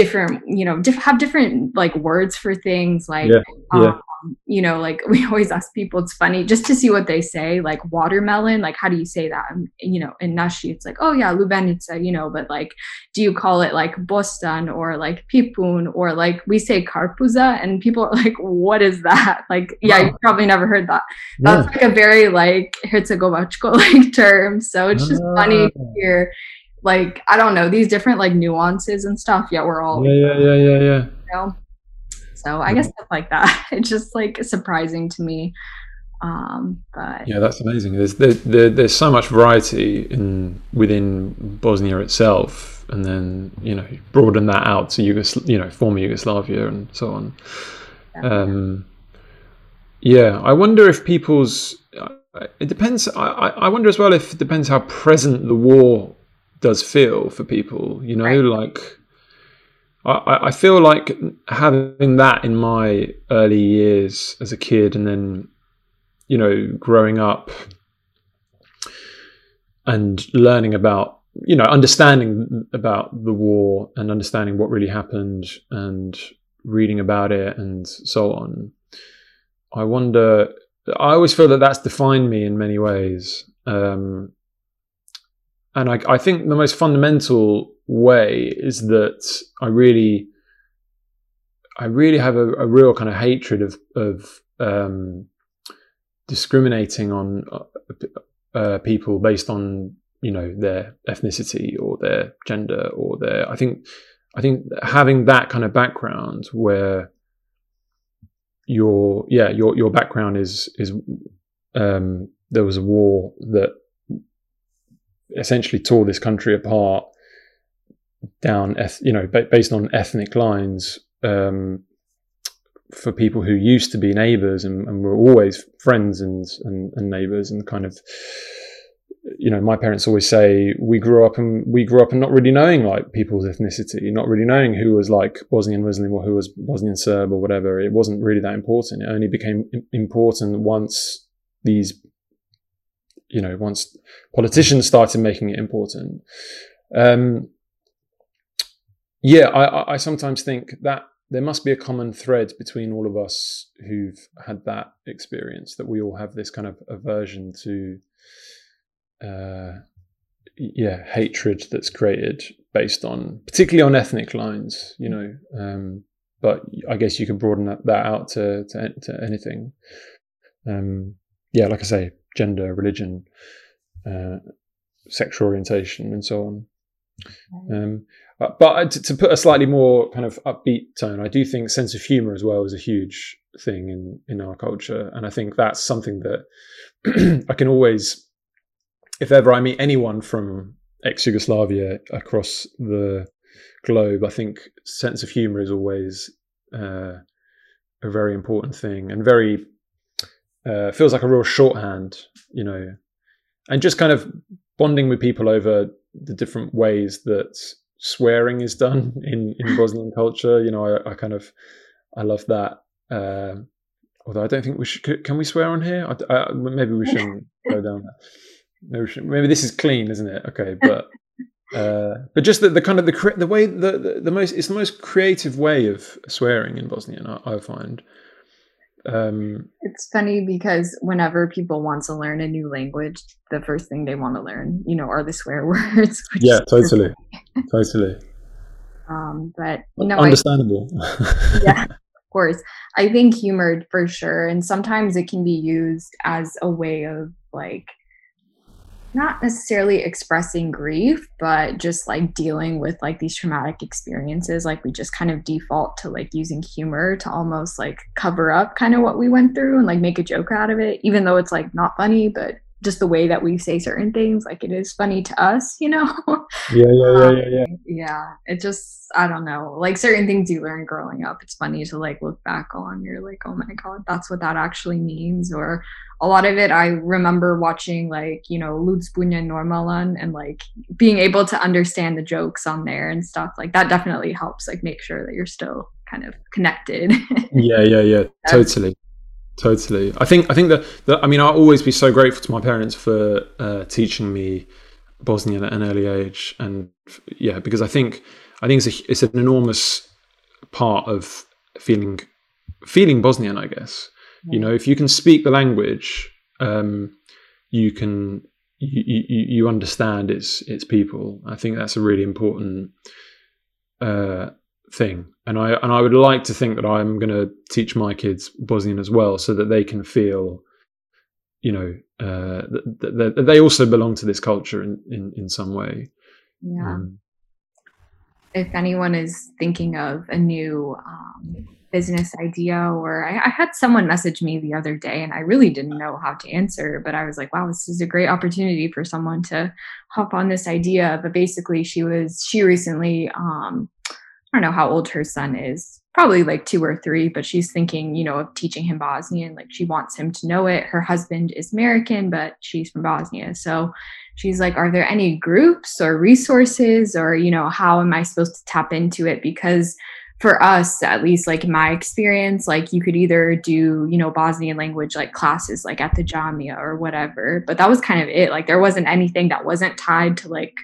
different you know diff- have different like words for things like yeah, yeah. Um, you know, like we always ask people, it's funny just to see what they say, like watermelon, like how do you say that? And, you know, in Nashi, it's like, oh yeah, lubenica, you know, but like, do you call it like bostan or like pipun or like we say karpuza and people are like, what is that? Like, yeah, you probably never heard that. That's like a very like Herzegovachko like term. So it's just funny to ah. hear like, I don't know, these different like nuances and stuff. Yet we're all yeah, yeah, yeah, yeah, yeah. You know? So I guess stuff like that. It's just like surprising to me. Um, but yeah, that's amazing. There's there, there, there's so much variety in within Bosnia itself, and then you know broaden that out to Yugos, you know, former Yugoslavia and so on. Um, yeah, I wonder if people's it depends. I, I wonder as well if it depends how present the war does feel for people. You know, right. like I, I feel like having that in my early years as a kid, and then you know, growing up and learning about you know understanding about the war and understanding what really happened and reading about it and so on i wonder i always feel that that's defined me in many ways um, and I, I think the most fundamental way is that I really, I really have a, a real kind of hatred of of um, discriminating on uh, uh, people based on you know their ethnicity or their gender or their. I think I think having that kind of background where your yeah your your background is is um, there was a war that essentially tore this country apart down, you know, based on ethnic lines um, for people who used to be neighbours and, and, were always friends and, and, and neighbours and kind of you know, my parents always say we grew up and we grew up and not really knowing like people's ethnicity, not really knowing who was like Bosnian Muslim or who was Bosnian Serb or whatever. It wasn't really that important. It only became important once these you know, once politicians started making it important. Um, yeah, I, I sometimes think that there must be a common thread between all of us who've had that experience that we all have this kind of aversion to uh, yeah hatred that's created based on particularly on ethnic lines you know um, but i guess you can broaden that, that out to, to, to anything um, yeah like i say gender, religion, uh, sexual orientation, and so on. Um, but to, to, put a slightly more kind of upbeat tone, I do think sense of humor as well is a huge thing in in our culture, and I think that's something that I can always, if ever I meet anyone from ex Yugoslavia across the globe, I think sense of humor is always uh, a very important thing and very uh, feels like a real shorthand, you know, and just kind of bonding with people over the different ways that swearing is done in, in Bosnian culture. You know, I, I kind of I love that. Uh, although I don't think we should. Can we swear on here? I, I, maybe we shouldn't go down that. Maybe, should, maybe this is clean, isn't it? Okay, but uh, but just the, the kind of the the way the, the, the most it's the most creative way of swearing in Bosnian. I, I find um, it's funny because whenever people want to learn a new language, the first thing they want to learn, you know, are the swear words. Yeah, totally, totally. Um, but you know, understandable. I, yeah, of course. I think humor for sure, and sometimes it can be used as a way of like not necessarily expressing grief but just like dealing with like these traumatic experiences like we just kind of default to like using humor to almost like cover up kind of what we went through and like make a joke out of it even though it's like not funny but just the way that we say certain things like it is funny to us you know? Yeah yeah yeah um, yeah yeah. yeah it just i don't know. Like certain things you learn growing up it's funny to like look back on. You're like oh my god that's what that actually means. Or a lot of it i remember watching like you know Lud Zbunjen Normalan and like being able to understand the jokes on there and stuff. Like that definitely helps like make sure that you're still kind of connected. Yeah yeah yeah. Totally Totally. I think I think that, that I mean I'll always be so grateful to my parents for uh, teaching me Bosnian at an early age, and yeah, because I think I think it's a, it's an enormous part of feeling feeling Bosnian. I guess yeah. you know if you can speak the language, um, you can you, you, you understand its its people. I think that's a really important uh, thing and I and I would like to think that I'm going to teach my kids Bosnian as well, so that they can feel, you know, uh, that, that, they also belong to this culture in in, in some way. Yeah. Um, if anyone is thinking of a new um, business idea or I, I, had someone message me the other day and i really didn't know how to answer but i was like wow this is a great opportunity for someone to hop on this idea but basically she was she recently um i don't know how old her son is probably like two or three but she's thinking you know of teaching him bosnian like she wants him to know it. Her husband is american but she's from bosnia. So she's like are there any groups or resources or you know how am i supposed to tap into it? Because for us at least like my experience like you could either do you know bosnian language like classes like at the jamia or whatever but that was kind of it. Like there wasn't anything that wasn't tied to like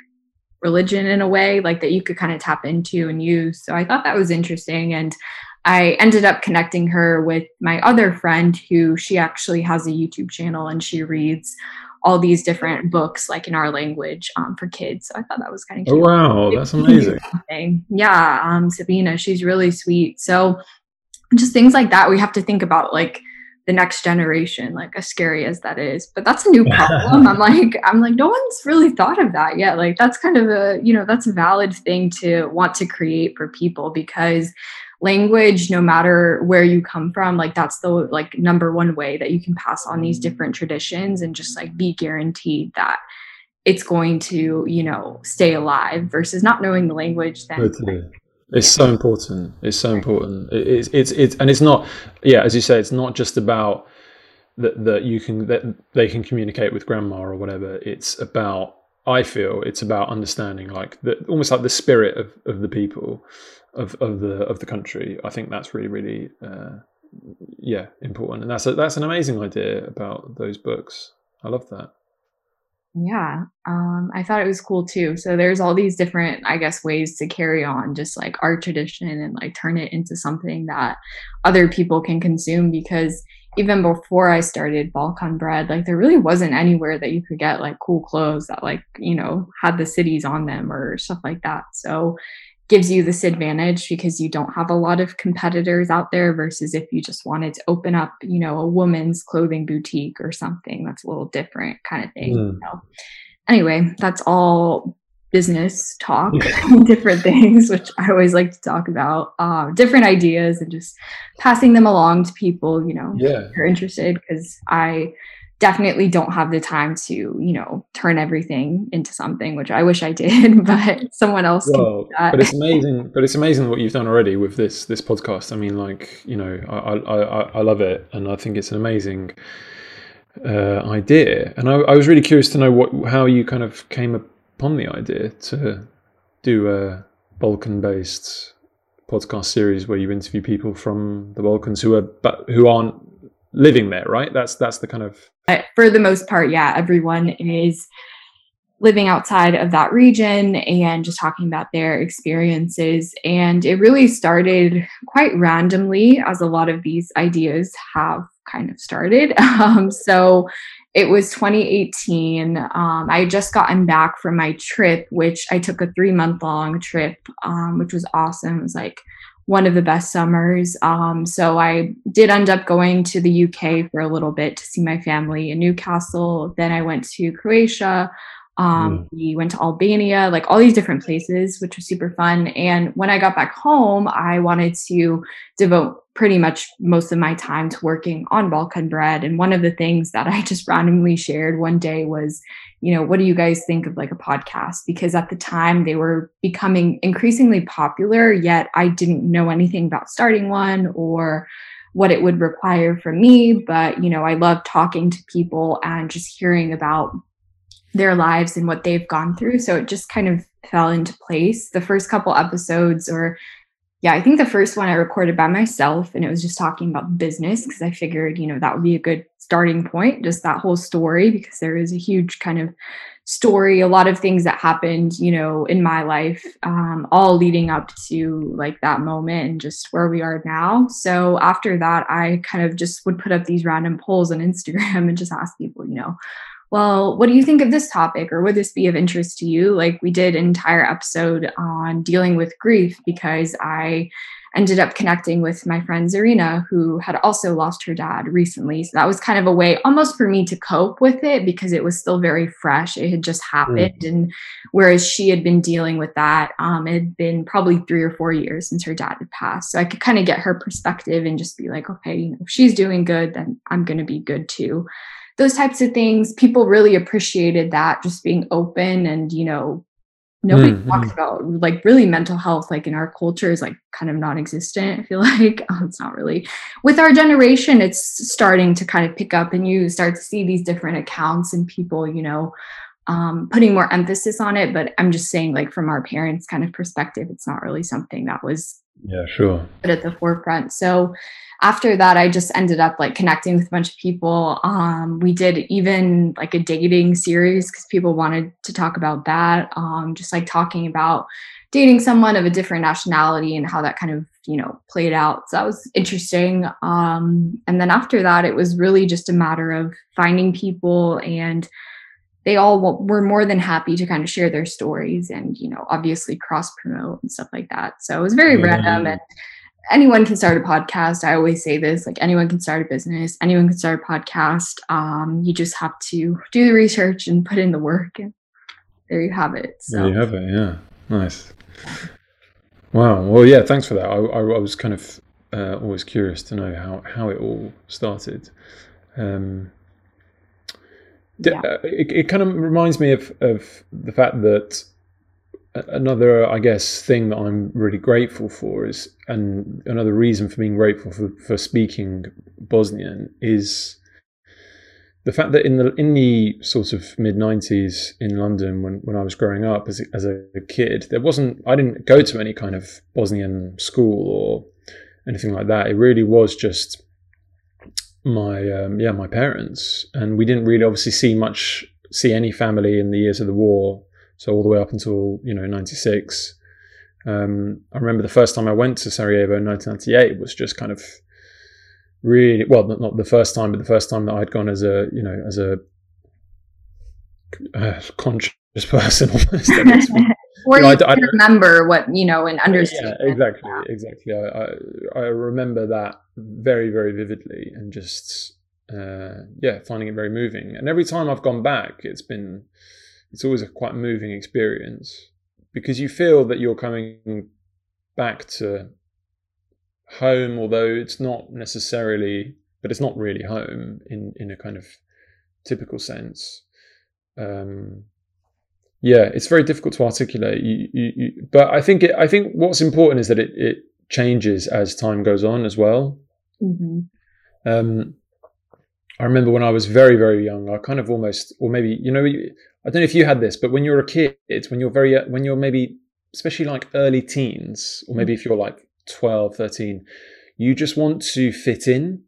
religion in a way like that you could kind of tap into and use so i thought that was interesting and i ended up connecting her with my other friend who she actually has a youtube channel and she reads all these different books like in our language um, for kids. So I thought that was kind of oh, cute. Oh wow, that's amazing. yeah, um, Sabina, she's really sweet. So just things like that we have to think about like the next generation, like as scary as that is. But that's a new problem. I'm like, I'm like, no one's really thought of that yet. Like that's kind of a, you know, that's a valid thing to want to create for people because language no matter where you come from like that's the like number one way that you can pass on these different traditions and just like be guaranteed that it's going to you know stay alive versus not knowing the language then totally. It's so important it's so important it's it's it's and it's not yeah as you say it's not just about that that you can that they can communicate with grandma or whatever it's about i feel it's about understanding like the almost like the spirit of of the people of, of the of the country. I think that's really really uh, yeah important, and that's a, that's an amazing idea about those books. I love that. Yeah, um, I thought it was cool too. So there's all these different, I guess, ways to carry on just like our tradition and like turn it into something that other people can consume because even before I started Balkan Bread, like there really wasn't anywhere that you could get like cool clothes that like, you know, had the cities on them or stuff like that. So gives you this advantage because you don't have a lot of competitors out there versus if you just wanted to open up you know a woman's clothing boutique or something that's a little different kind of thing mm. so anyway that's all business talk different things which i always like to talk about uh, different ideas and just passing them along to people you know yeah. who are interested because i definitely don't have the time to you know turn everything into something which i wish i did but someone else well, but it's amazing but it's amazing what you've done already with this this podcast. I mean like you know i i i love it and i think it's an amazing uh, idea. And I, I was really curious to know what how you kind of came upon the idea to do a balkan based podcast series where you interview people from the balkans who are but who aren't living there right that's that's the kind of for the most part, yeah, everyone is living outside of that region and just talking about their experiences. And it really started quite randomly, as a lot of these ideas have kind of started. Um, so it was 2018. Um, I had just gotten back from my trip, which I took a three month long trip, um, which was awesome. It was like one of the best summers. Um, so I did end up going to the UK for a little bit to see my family in Newcastle. Then I went to Croatia. Um, mm. We went to Albania, like all these different places, which was super fun. And when I got back home, I wanted to devote pretty much most of my time to working on Balkan bread. And one of the things that I just randomly shared one day was, you know, what do you guys think of like a podcast? Because at the time they were becoming increasingly popular, yet I didn't know anything about starting one or what it would require from me. But, you know, I love talking to people and just hearing about their lives and what they've gone through. So it just kind of fell into place. The first couple episodes, or yeah, I think the first one I recorded by myself and it was just talking about business because I figured, you know, that would be a good starting point, just that whole story, because there is a huge kind of story, a lot of things that happened, you know, in my life, um, all leading up to like that moment and just where we are now. So after that, I kind of just would put up these random polls on Instagram and just ask people, you know, well, what do you think of this topic? Or would this be of interest to you? Like we did an entire episode on dealing with grief because I ended up connecting with my friend Zarina, who had also lost her dad recently. So that was kind of a way almost for me to cope with it because it was still very fresh. It had just happened. Mm. And whereas she had been dealing with that, um, it had been probably three or four years since her dad had passed. So I could kind of get her perspective and just be like, okay, you know, if she's doing good, then I'm going to be good too. Those types of things, people really appreciated that, just being open and, you know, nobody mm-hmm. talks about like really mental health like in our culture is like kind of non-existent i feel like. Oh, it's not really. With our generation it's starting to kind of pick up and you start to see these different accounts and people you know um, putting more emphasis on it but i'm just saying like from our parents kind of perspective it's not really something that was yeah sure. put at the forefront. So after that i just ended up like connecting with a bunch of people. Um, we did even like a dating series because people wanted to talk about that. Um, just like talking about dating someone of a different nationality and how that kind of you know played out. So that was interesting. Um, and then after that it was really just a matter of finding people and they all were more than happy to kind of share their stories and you know obviously cross promote and stuff like that. So it was very mm-hmm. random and anyone can start a podcast. I always say this like anyone can start a business, anyone can start a podcast. Um, you just have to do the research and put in the work, and there you have it. So. There you have it. Yeah, nice. Wow. Well, yeah. Thanks for that. I, I, I was kind of uh, always curious to know how how it all started. Um, yeah. Uh, it, it kind of reminds me of of the fact that another i guess thing that i'm really grateful for is and another reason for being grateful for, for speaking bosnian is the fact that in the in the sort of mid 90s in london when, when i was growing up as, as a kid there wasn't i didn't go to any kind of bosnian school or anything like that. It really was just my um, yeah my parents. And we didn't really obviously see much see any family in the years of the war so all the way up until you know '96. Um, I remember the first time I went to Sarajevo in 1998 was just kind of really well, not, not the first time, but the first time that I'd gone as a you know as a uh, conscious person almost. Or you, know, I, I, remember what you know and understand. Yeah, exactly, yeah. exactly. I, I, I remember that very very vividly and just uh, yeah, finding it very moving. And every time I've gone back, it's been it's always a quite moving experience because you feel that you're coming back to home, although it's not necessarily, but it's not really home in in a kind of typical sense. Um, yeah, it's very difficult to articulate. You, you, you, but I think it, I think what's important is that it, it changes as time goes on as well. Mm-hmm. Um, I remember when I was very, very young, I kind of almost, or maybe, you know, I don't know if you had this, but when you're a kid, when you're very, when you're maybe, especially like early teens, or mm. maybe if you're like 12, 13, you just want to fit in.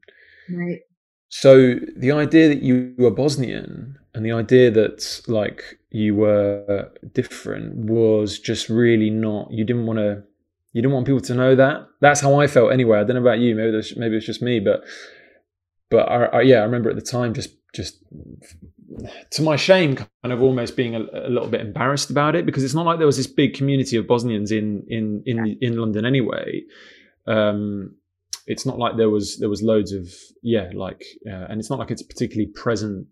Right. So the idea that you were Bosnian and the idea that like you were different was just really not, you didn't want to, you didn't want people to know that. That's how I felt anyway. I don't know about you. Maybe maybe it's just me, but but I, I, yeah, I remember at the time just just to my shame, kind of almost being a, a, little bit embarrassed about it because it's not like there was this big community of Bosnians in in in in London anyway. Um, it's not like there was there was loads of yeah like uh, and it's not like it's a particularly present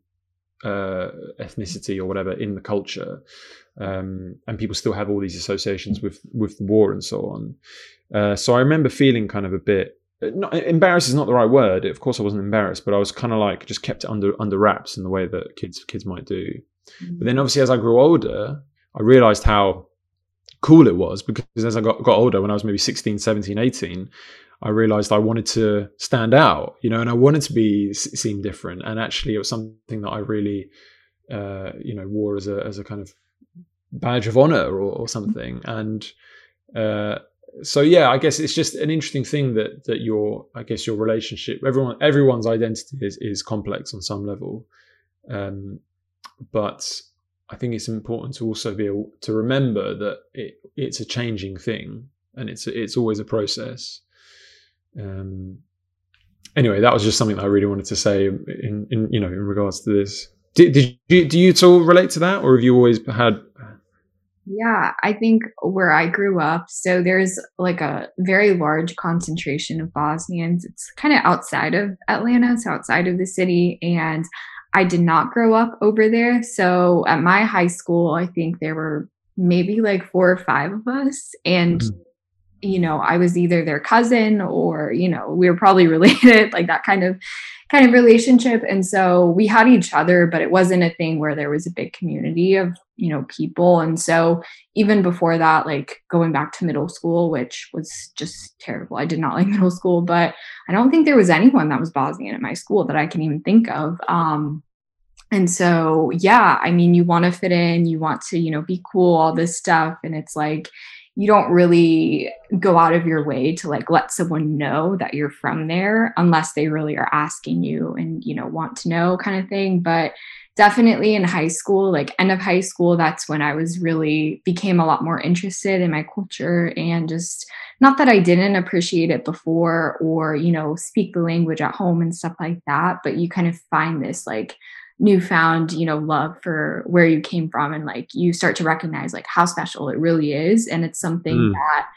uh, ethnicity or whatever in the culture, um, and people still have all these associations with with the war and so on. Uh, so I remember feeling kind of a bit not, embarrassed is not the right word. Of course, I wasn't embarrassed, but I was kind of like just kept it under under wraps in the way that kids kids might do. Mm-hmm. But then, obviously, as I grew older, I realized how cool it was because as I got, got older, when I was maybe 16, 17, 18, I realized I wanted to stand out, you know, and I wanted to be seen different. And actually, it was something that I really, uh, you know, wore as a as a kind of badge of honor or, or something. And uh, so yeah, I guess it's just an interesting thing that that your I guess your relationship everyone everyone's identity is is complex on some level, um, but I think it's important to also be able to remember that it it's a changing thing and it's it's always a process. Um, anyway, that was just something that I really wanted to say in, in you know in regards to this. Did, did you do you at all relate to that, or have you always had Yeah, I think where I grew up, so there's like a very large concentration of Bosnians. It's kind of outside of Atlanta, so outside of the city. And I did not grow up over there. So at my high school, I think there were maybe like four or five of us. And, mm-hmm. You know, I was either their cousin or, you know, we were probably related, like that kind of kind of relationship. And so we had each other, but it wasn't a thing where there was a big community of, you know, people. And so even before that, like going back to middle school, which was just terrible. I did not like middle school, but I don't think there was anyone that was Bosnian at my school that I can even think of. Um, and so, yeah, I mean, you want to fit in, you want to, you know, be cool, all this stuff. And it's like, you don't really go out of your way to like let someone know that you're from there unless they really are asking you and you know want to know kind of thing. But definitely in high school like end of high school that's when i was really became a lot more interested in my culture and just not that i didn't appreciate it before or you know speak the language at home and stuff like that but you kind of find this like newfound you know love for where you came from and like you start to recognize like how special it really is and it's something mm. that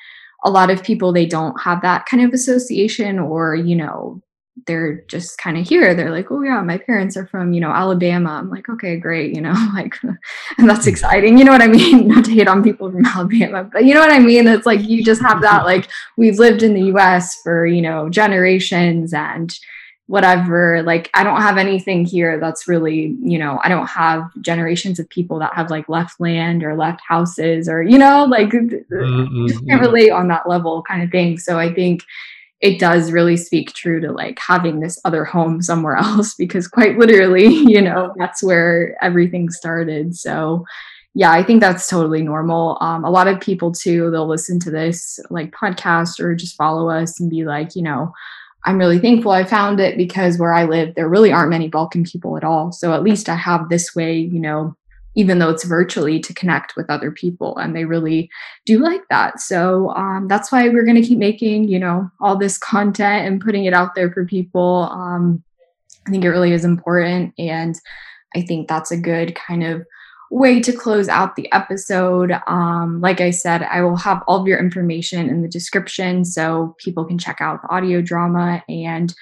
a lot of people they don't have that kind of association or you know they're just kind of here. They're like oh yeah my parents are from you know alabama. I'm like okay great you know like and that's exciting. You know what i mean? Not to hate on people from alabama but you know what i mean? It's like you just have that like we've lived in the us for you know generations and whatever like i don't have anything here that's really you know i don't have generations of people that have like left land or left houses or you know like mm-hmm. can't mm-hmm. relate on that level kind of thing so i think it does really speak true to like having this other home somewhere else because quite literally you know that's where everything started so yeah i think that's totally normal um, a lot of people too they'll listen to this like podcast or just follow us and be like you know I'm really thankful I found it because where I live, there really aren't many Balkan people at all. So at least I have this way, you know, even though it's virtually to connect with other people and they really do like that so um, that's why we're going to keep making you know all this content and putting it out there for people um, i think it really is important and i think that's a good kind of way to close out the episode. Um, like I said, I will have all of your information in the description so people can check out the audio drama and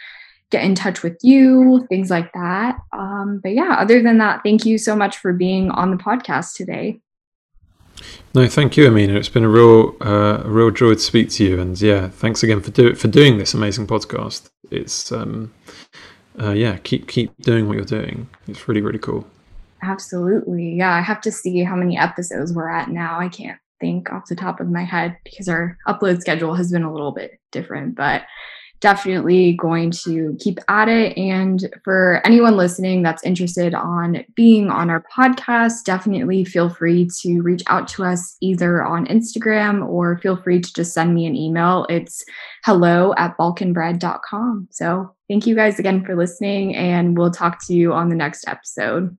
get in touch with you, things like that. Um, but yeah, other than that, thank you so much for being on the podcast today. No, thank you, Amina. It's been a real, uh, a real joy to speak to you, and yeah, thanks again for do- for doing this amazing podcast. It's um, uh, yeah, keep keep doing what you're doing. It's really really cool. Absolutely. Yeah, I have to see how many episodes we're at now. I can't think off the top of my head because our upload schedule has been a little bit different, but definitely going to keep at it and for anyone listening that's interested on being on our podcast definitely feel free to reach out to us either on instagram or feel free to just send me an email it's hello at balkanbred.com so thank you guys again for listening and we'll talk to you on the next episode